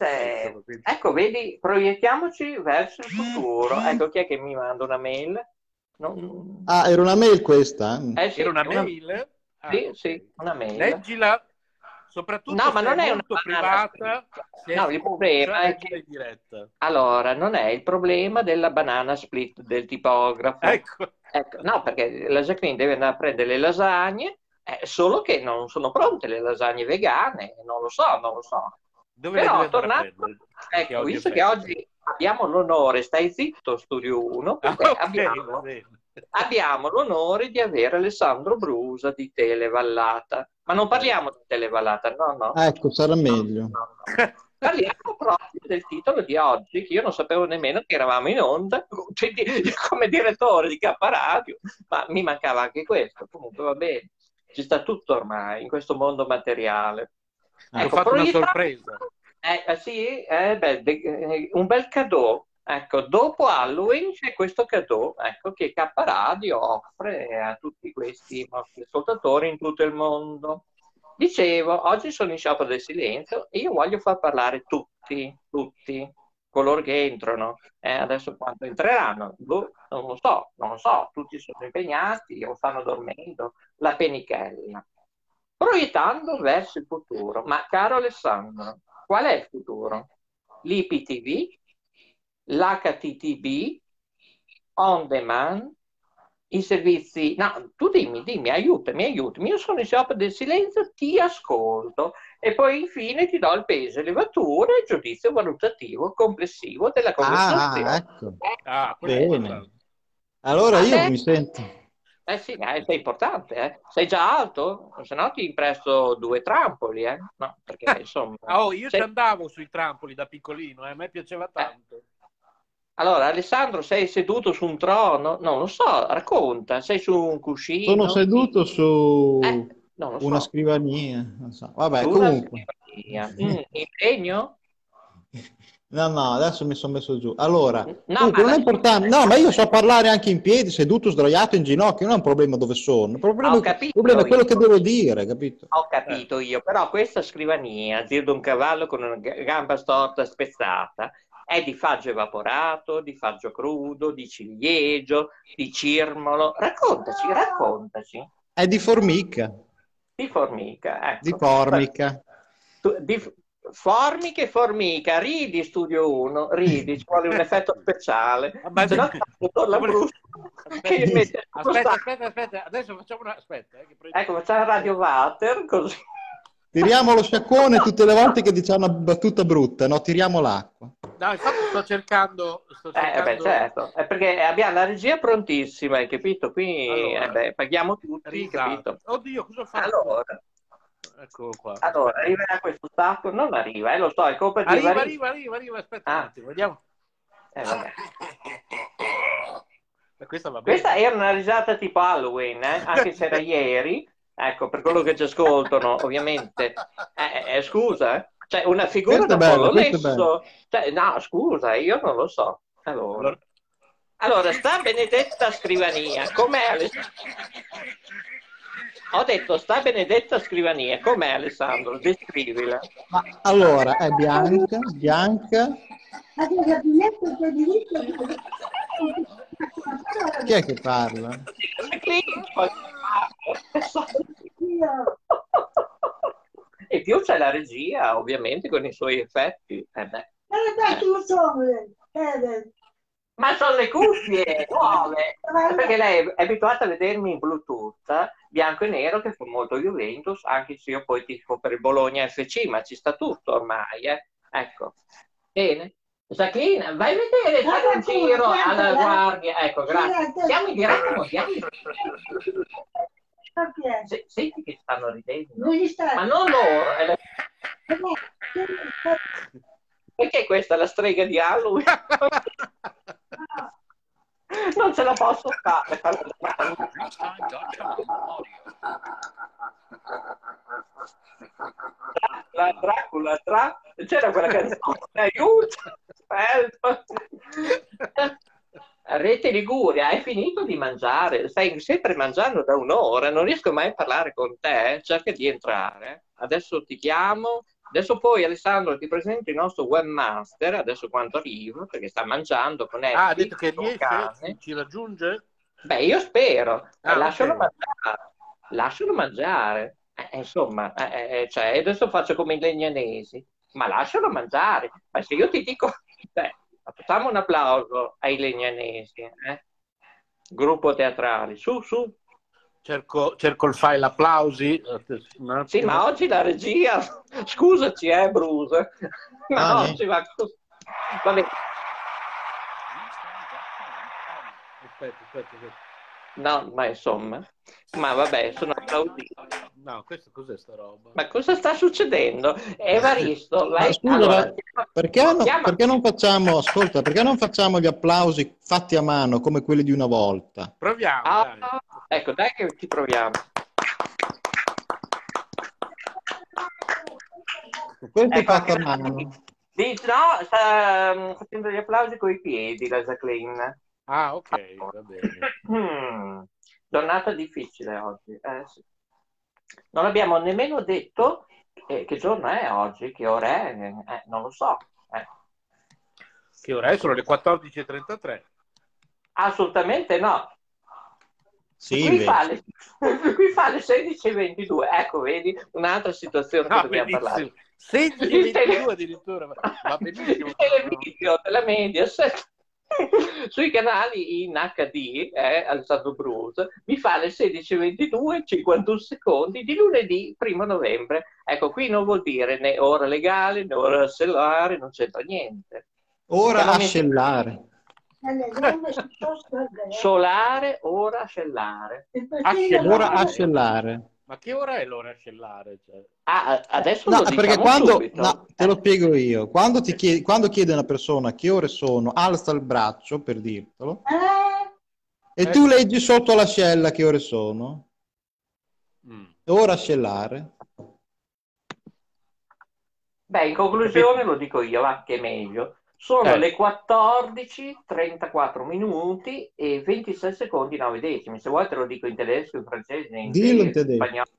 Eh, ecco, vedi, proiettiamoci verso il futuro. Ecco, chi è che mi manda una mail? Non- Ah, era una mail questa? Eh sì, Era una una- mail? Ah, Sì, sì, una mail. Leggila, soprattutto No, ma se non è una molto banana privata, se No, è il problema è che-. Allora, non è il problema della banana split del tipografo. Ecco. Ecco, no, perché la Jacqueline deve andare a prendere le lasagne, eh, solo che non sono pronte le lasagne vegane, non lo so, non lo so. Dove Però, tornando, ecco, visto che oggi abbiamo l'onore, stai zitto, Studio 1, Ah, perché ok, va abbiamo, abbiamo l'onore di avere Alessandro Brusa di Televallata. Ma non parliamo di Televallata, no, no. Ecco, sarà meglio. no, no. Parliamo proprio del titolo di oggi, che io non sapevo nemmeno che eravamo in onda, cioè, di- come direttore di K Radio, ma mi mancava anche questo. Comunque va bene, ci sta tutto ormai in questo mondo materiale. Ho Ecco, fatto una sorpresa. Eh, eh, sì, eh, beh, eh, un bel cadeau. Ecco, dopo Halloween c'è questo cadeau ecco, che K Radio offre a tutti questi nostri ascoltatori in tutto il mondo. Dicevo, oggi sono in sciopero del silenzio e io voglio far parlare tutti, tutti, coloro che entrano. Eh, adesso quanto entreranno? Boh, non lo so, non lo so, tutti sono impegnati o stanno dormendo, la penichella. Proiettando verso il futuro. Ma caro Alessandro, qual è il futuro? L'IPTV, l'HTTV, on demand, i servizi... No, tu dimmi, dimmi, aiutami, aiutami. Io sono in sciopero del silenzio, ti ascolto e poi infine ti do il peso, elevatura e il giudizio valutativo complessivo della conversazione. Ah, ecco. Ah, Bene. Allora io Vabbè. mi sento... Eh sì, eh, sei importante, eh. Sei già alto? Se no ti presto due trampoli, eh. No, perché insomma... Ah, Oh, io ci sei- andavo sui trampoli da piccolino, eh, a me piaceva tanto. Allora, Alessandro, sei seduto su un trono? Non lo so, racconta. Sei su un cuscino? Sono seduto su Eh, non lo so. una scrivania. non so. Vabbè, Su una comunque. scrivania. Mm, in legno? No, no, adesso mi sono messo giù. Allora, No, comunque non è importante. No, ma io so parlare anche in piedi, seduto, sdraiato, in ginocchio. Non è un problema dove sono. Il problema, il problema è quello io. che devo dire, capito? Ho capito io, però questa scrivania, zio di un cavallo con una gamba storta spezzata, è di faggio evaporato, di faggio crudo, di ciliegio, di cirmolo. Raccontaci, raccontaci. È di formica. Di formica, ecco. Di formica. Tu- di f- formica e formica, ridi Studio 1, ridi, ci vuole un effetto speciale. Ma- Se no, Lambrusco che mette- Aspetta, aspetta, aspetta, adesso facciamo una... Aspetta, eh, che prendo- Ecco, facciamo radio water, così. Tiriamo lo sciacquone tutte le volte che diciamo una battuta brutta, no? Tiriamo l'acqua. No, infatti sto cercando... Sto Eh, cercando... beh, certo, è perché abbiamo la regia prontissima, hai capito? Qui Allora, eh, beh, paghiamo tutti, risata. capito? Oddio, cosa ho fatto? Allora, Eccolo qua. allora, arriverà questo stacco? Non arriva, eh, lo so, è colpa di Arriva, arriva, arriva, arriva, aspetta Ah. un attimo, vediamo. Eh, vabbè. Questa, va bene. Questa era una risata tipo Halloween, eh? anche se era ieri. Ecco, per quello che ci ascoltano, ovviamente. Eh, eh, scusa, eh. Cioè, una figura da è bello, Pollo questo è Lesso. Cioè, no, scusa, io non lo so. Allora, allora sta Benedetta Scrivania, com'è? Ho detto sta Benedetta Scrivania, com'è Alessandro? Descrivila. Ma allora, è bianca, bianca. Ma che gabinetto c'è diritto di- Chi è che parla? E più c'è la regia, ovviamente, con i suoi effetti. Eh beh. Eh, Ma sono le cuffie nuove, perché lei è abituata a vedermi in Bluetooth, bianco e nero, che fa molto Juventus, anche se io poi tifo per il Bologna FC, ma ci sta tutto ormai, eh. Ecco. Bene. Jacqueline, vai a vedere, fai un giro alla guardia. Ecco, grazie. Siamo in diretta mondiale. Se- Senti che stanno ridendo. Ma non loro. è la- Perché questa è la strega di Halloween? Non ce la posso fare. La Dracula, Dra- c'era quella canzone, aiuto, help. Rete Liguria, hai finito di mangiare? Stai sempre mangiando da un'ora, non riesco mai a parlare con te, cerca di entrare. Adesso ti chiamo, adesso poi Alessandro ti presento il nostro webmaster, adesso quando arrivo, perché sta mangiando con Ellie. Ah, ha detto che riesce? carne. Ci raggiunge? Beh, io spero, Ah, Eh, lascialo ok. mangiare, lascialo mangiare. Eh, insomma, eh, eh, cioè, adesso faccio come i legnanesi, ma lascialo mangiare. Ma se io ti dico, beh, facciamo un applauso ai legnanesi, eh? gruppo teatrale, su, su. Cerco, cerco il file applausi. Sì, ma oggi la regia, scusaci, eh, Bruce, ma Ah, oggi va così. Vabbè, Aspetta, aspetta, aspetta. no, ma insomma, ma vabbè, sono applauditi. No, questo cos'è sta roba? Ma cosa sta succedendo? Evaristo, lei... scusa, allora, perché, non, chiama- perché non facciamo, ascolta, perché non facciamo gli applausi fatti a mano come quelli di una volta? Proviamo, Ah, dai. ecco, dai che ci proviamo. Questo è Ecco, fatto a mano. Dice, no, sta mm, facendo gli applausi coi piedi la Jacqueline. Ah, ok, va bene. Mm, giornata difficile oggi. eh, sì. Non abbiamo nemmeno detto eh, che giorno è oggi, che ora è, eh, non lo so. eh. Che ora è? Sono le 14.33. Assolutamente no. Sì, qui, fa le, qui fa le 16.22. Ecco, vedi, un'altra situazione che Ah, dobbiamo parlare. benissimo. 16.22 addirittura, va benissimo. il televideo della Mediaset sui canali in HD eh, Alessandro Bruce mi fa le 16.22 51 secondi di lunedì 1 novembre ecco qui non vuol dire né ora legale né ora stellare non c'entra niente Ora Siamo a messi- scellare. solare ora scellare Ascellare. Ora a scellare. Ma che ora è l'ora scellare? Cioè? ah, adesso No, lo perché diciamo quando, subito no, te lo spiego io, quando, ti chiede, quando chiede una persona che ore sono, alza il braccio per dirtelo, e tu leggi sotto l'ascella che ore sono, Mm. ora scellare. Beh, in conclusione lo dico io, va, che è meglio. Sono Eh. le 14, 34 minuti e 26 secondi 9 decimi. Se vuoi te lo dico in tedesco, in francese, in Dillo in spagnolo.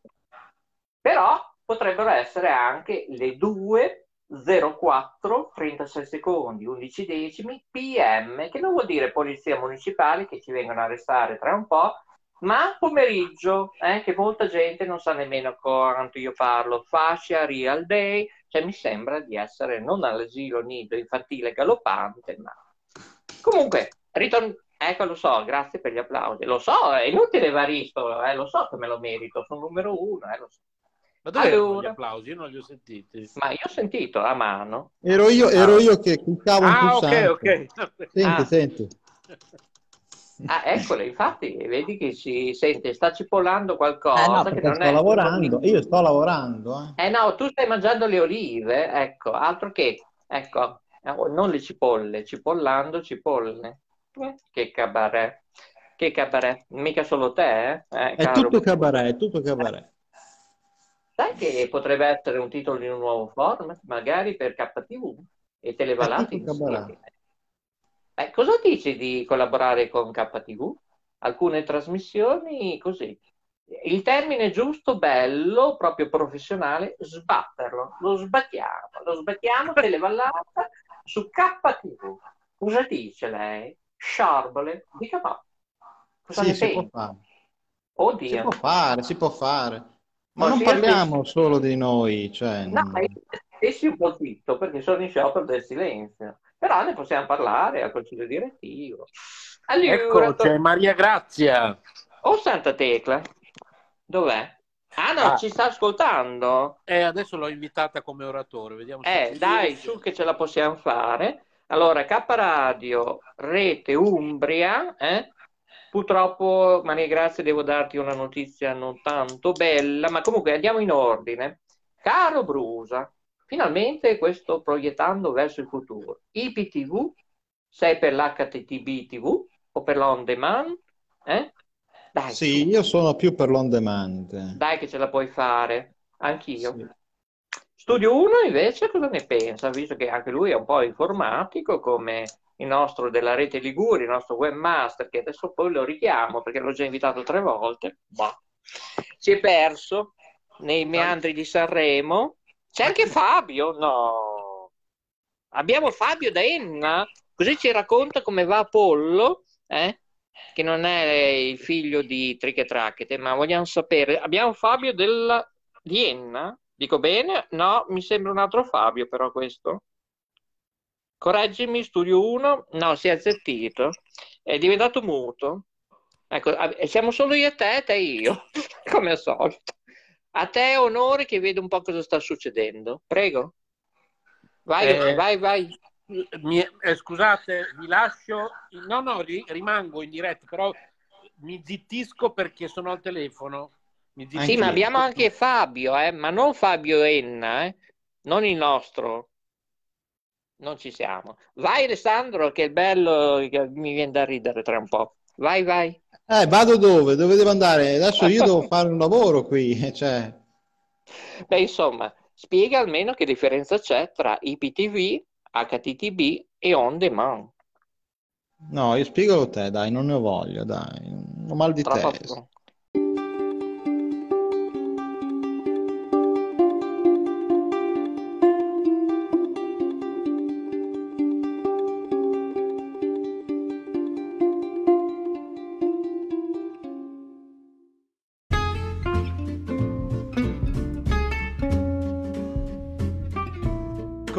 Però potrebbero essere anche le 2, 04, 36 secondi, 11 decimi, PM, che non vuol dire polizia municipale che ci vengono a arrestare tra un po', ma pomeriggio, eh, che molta gente non sa nemmeno quanto io parlo. Fascia, real day, cioè mi sembra di essere non all'asilo nido infantile galoppante, ma comunque, ritorn- ecco lo so, grazie per gli applausi. Lo so, è inutile Evaristo, eh, lo so che me lo merito, sono numero uno, eh, lo so. Ma dove erano gli Allora, applausi? Io non li ho sentiti. ma io ho sentito a mano. Ero io, ero io che cliccavo un Ah, ok, pulsante. ok. Senti, Ah. senti. Ah, eccole, infatti, vedi che si sente, sta cipollando qualcosa Eh no, che non sto è... lavorando, io sto lavorando. eh. Eh no, tu stai mangiando le olive, ecco, altro che, ecco, Eh, non le cipolle, cipollando cipolle. Eh, che cabaret. Che cabaret. Mica solo te, eh? eh è tutto cabaret, è tutto cabaret. Sai che potrebbe essere un titolo di un nuovo format, magari per KTV e Televalati insieme. Eh, cosa dici di collaborare con KTV? Alcune trasmissioni così. Il termine giusto, bello, proprio professionale, sbatterlo. Lo sbattiamo, lo sbattiamo Televallata su KTV. Cosa dice lei? Sciarbole, dica ma. Cosa sì, si può fare. Oddio. Si può fare, si può fare. Ma, non parliamo solo di noi, cioè... No, stessi un po' zitto perché sono in sciopero del silenzio, però ne possiamo parlare al consiglio direttivo. Allora, ecco, c'è Maria Grazia. Oh, Santa Tecla, dov'è? Ah no, ah. ci sta ascoltando. Eh, adesso l'ho invitata come oratore, vediamo. Eh, dai, su che ce la possiamo fare. Allora, K Radio, Rete Umbria, eh? Purtroppo, Maria Grazia, devo darti una notizia non tanto bella, ma comunque andiamo in ordine. Caro Brusa, finalmente questo proiettando verso il futuro. IPTV, sei per l'HTTB TV o per l'on demand? Eh? Dai, sì, io sono più per l'on demand. Dai che ce la puoi fare, anch'io. Sì. Studio 1 invece cosa ne pensa? Visto che anche lui è un po' informatico come il nostro della rete Liguri, il nostro webmaster, che adesso poi lo richiamo perché l'ho già invitato tre volte, bah. si è perso nei meandri di Sanremo. C'è anche Fabio, no. Abbiamo Fabio da Enna, così ci racconta come va Apollo, eh? che non è il figlio di Triche Tracchete, ma vogliamo sapere. Abbiamo Fabio della... di Enna, dico bene? No, mi sembra un altro Fabio però questo. Correggimi, studio 1. No, si è azzettito. È diventato muto. Ecco, siamo solo io e te, te e io, come al solito. A te onore che vedo un po' cosa sta succedendo. Prego. Vai, eh, vai, vai. Mi, eh, scusate, vi lascio. No, no, ri, rimango in diretta, però mi zittisco perché sono al telefono. Sì, ma abbiamo anche Fabio, eh? ma non Fabio Enna, eh? non il nostro non ci siamo. Vai Alessandro, che è bello, che mi viene da ridere tra un po'. Vai, vai. Eh, vado dove? Dove devo andare? Adesso io devo fare un lavoro qui, cioè... Beh, insomma, spiega almeno che differenza c'è tra IPTV, HTTB e On Demand. No, io spiegalo te, dai, non ne ho voglia, dai. Ho mal di testa.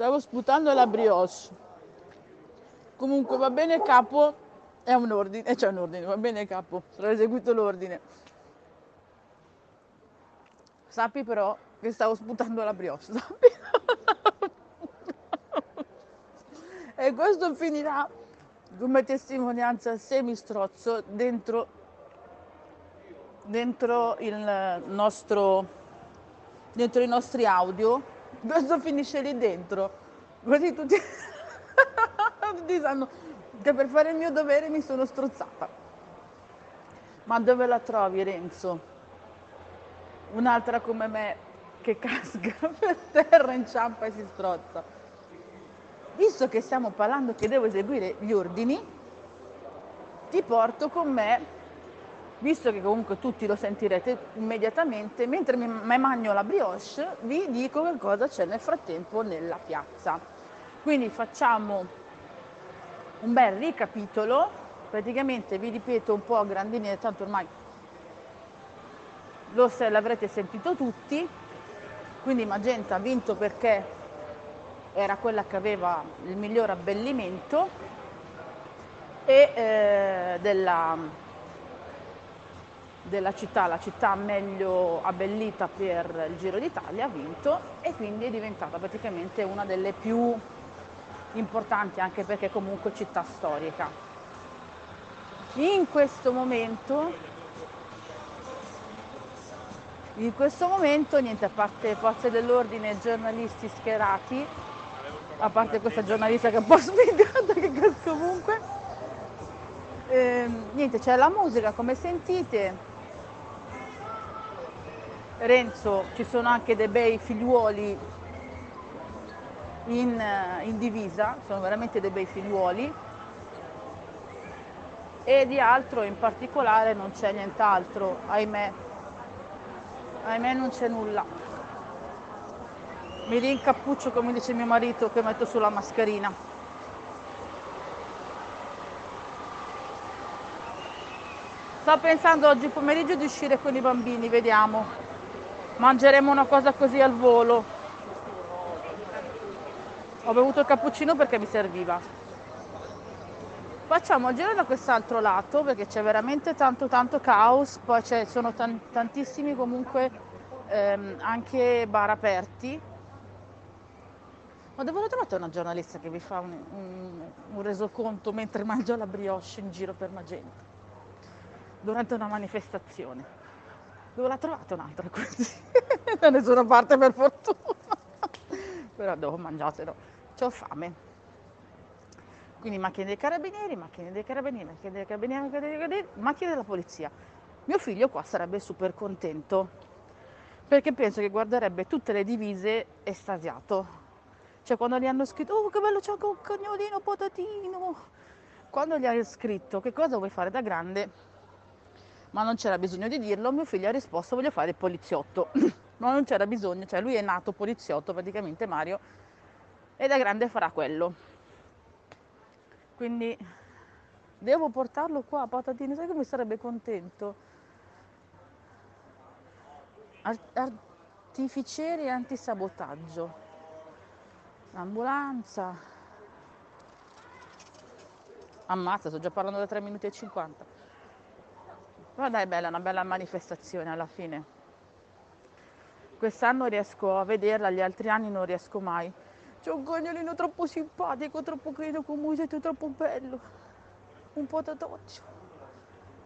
Stavo sputando la brioche. Comunque va bene capo, è un ordine, c'è un ordine, va bene capo, sarà eseguito l'ordine. Sappi però che stavo sputando la brioche, sappi? e questo finirà come testimonianza semistrozzo dentro, dentro il nostro, dentro i nostri audio questo finisce lì dentro. Così tutti, tutti sanno che per fare il mio dovere mi sono strozzata. Ma dove la trovi Renzo? Un'altra come me che casca per terra, inciampa e si strozza. Visto che stiamo parlando che devo eseguire gli ordini, ti porto con me visto che comunque tutti lo sentirete immediatamente, mentre mi, mangio la brioche vi dico che cosa c'è nel frattempo nella piazza. Quindi facciamo un bel ricapitolo, praticamente vi ripeto un po' a grandi linee, tanto ormai lo, l'avrete sentito tutti, quindi Magenta ha vinto perché era quella che aveva il miglior abbellimento e eh, della, della città, la città meglio abbellita per il Giro d'Italia, ha vinto e quindi è diventata praticamente una delle più importanti anche perché comunque città storica. In questo momento in questo momento niente, a parte forze dell'ordine e giornalisti schierati, a parte questa giornalista che è un po' sfigata, che comunque, eh, niente, c'è la musica come sentite. Renzo, ci sono anche dei bei figliuoli in, in divisa, sono veramente dei bei figliuoli. E di altro in particolare non c'è nient'altro, ahimè. Ahimè non c'è nulla. Mi rincappuccio come dice mio marito che metto sulla mascherina. Sto pensando oggi pomeriggio di uscire con i bambini vediamo mangeremo una cosa così al volo ho bevuto il cappuccino perché mi serviva facciamo il giro da quest'altro lato perché c'è veramente tanto tanto caos, poi ci sono tan- tantissimi comunque ehm, anche bar aperti. Ma dove l'ho trovata una giornalista che vi fa un, un, un resoconto mentre mangia la brioche in giro per Magenta durante una manifestazione? Dove l'ha trovata un'altra così? da nessuna parte per fortuna. Però devo mangiatelo. Ho fame. Quindi macchine dei carabinieri, macchine dei carabinieri, macchine dei carabinieri, macchine dei carabinieri, macchine della polizia. Mio figlio qua sarebbe super contento perché penso che guarderebbe tutte le divise estasiato. Cioè quando gli hanno scritto, oh che bello c'è anche un cagnolino patatino. Quando gli hanno scritto che cosa vuoi fare da grande, ma non c'era bisogno di dirlo, mio figlio ha risposto voglio fare il poliziotto. ma non c'era bisogno, cioè lui è nato poliziotto praticamente Mario e da grande farà quello. Quindi devo portarlo qua patatine sai come sarebbe contento? Artificieri antisabotaggio. L'ambulanza. Ammazza sto già parlando da 3 minuti e 50 però dai bella una bella manifestazione alla fine quest'anno riesco a vederla gli altri anni non riesco mai c'è un cagnolino troppo simpatico, troppo carino con musetto, troppo bello. Un po' da doccio.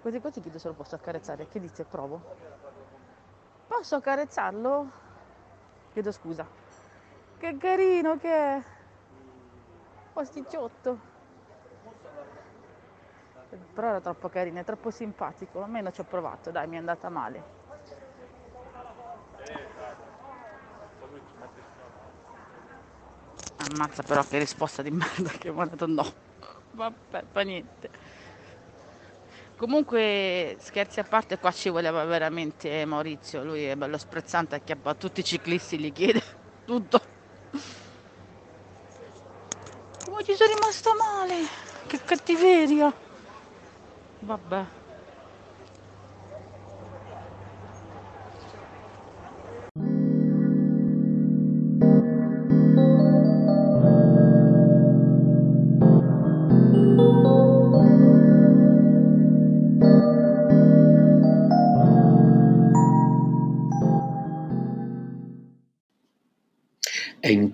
Così così chiedo se lo posso accarezzare. Che dice? Provo. Posso accarezzarlo? Chiedo scusa. Che carino che è. Posticciotto. Però era troppo carino, è troppo simpatico. Almeno ci ho provato, dai, mi è andata male. Ammazza però che risposta di merda che ho dato no. Vabbè, fa niente. Comunque, scherzi a parte, qua ci voleva veramente Maurizio. Lui è bello sprezzante, acchiappa tutti i ciclisti, gli chiede tutto. Come ci sono rimasta male? Che cattiveria. Vabbè.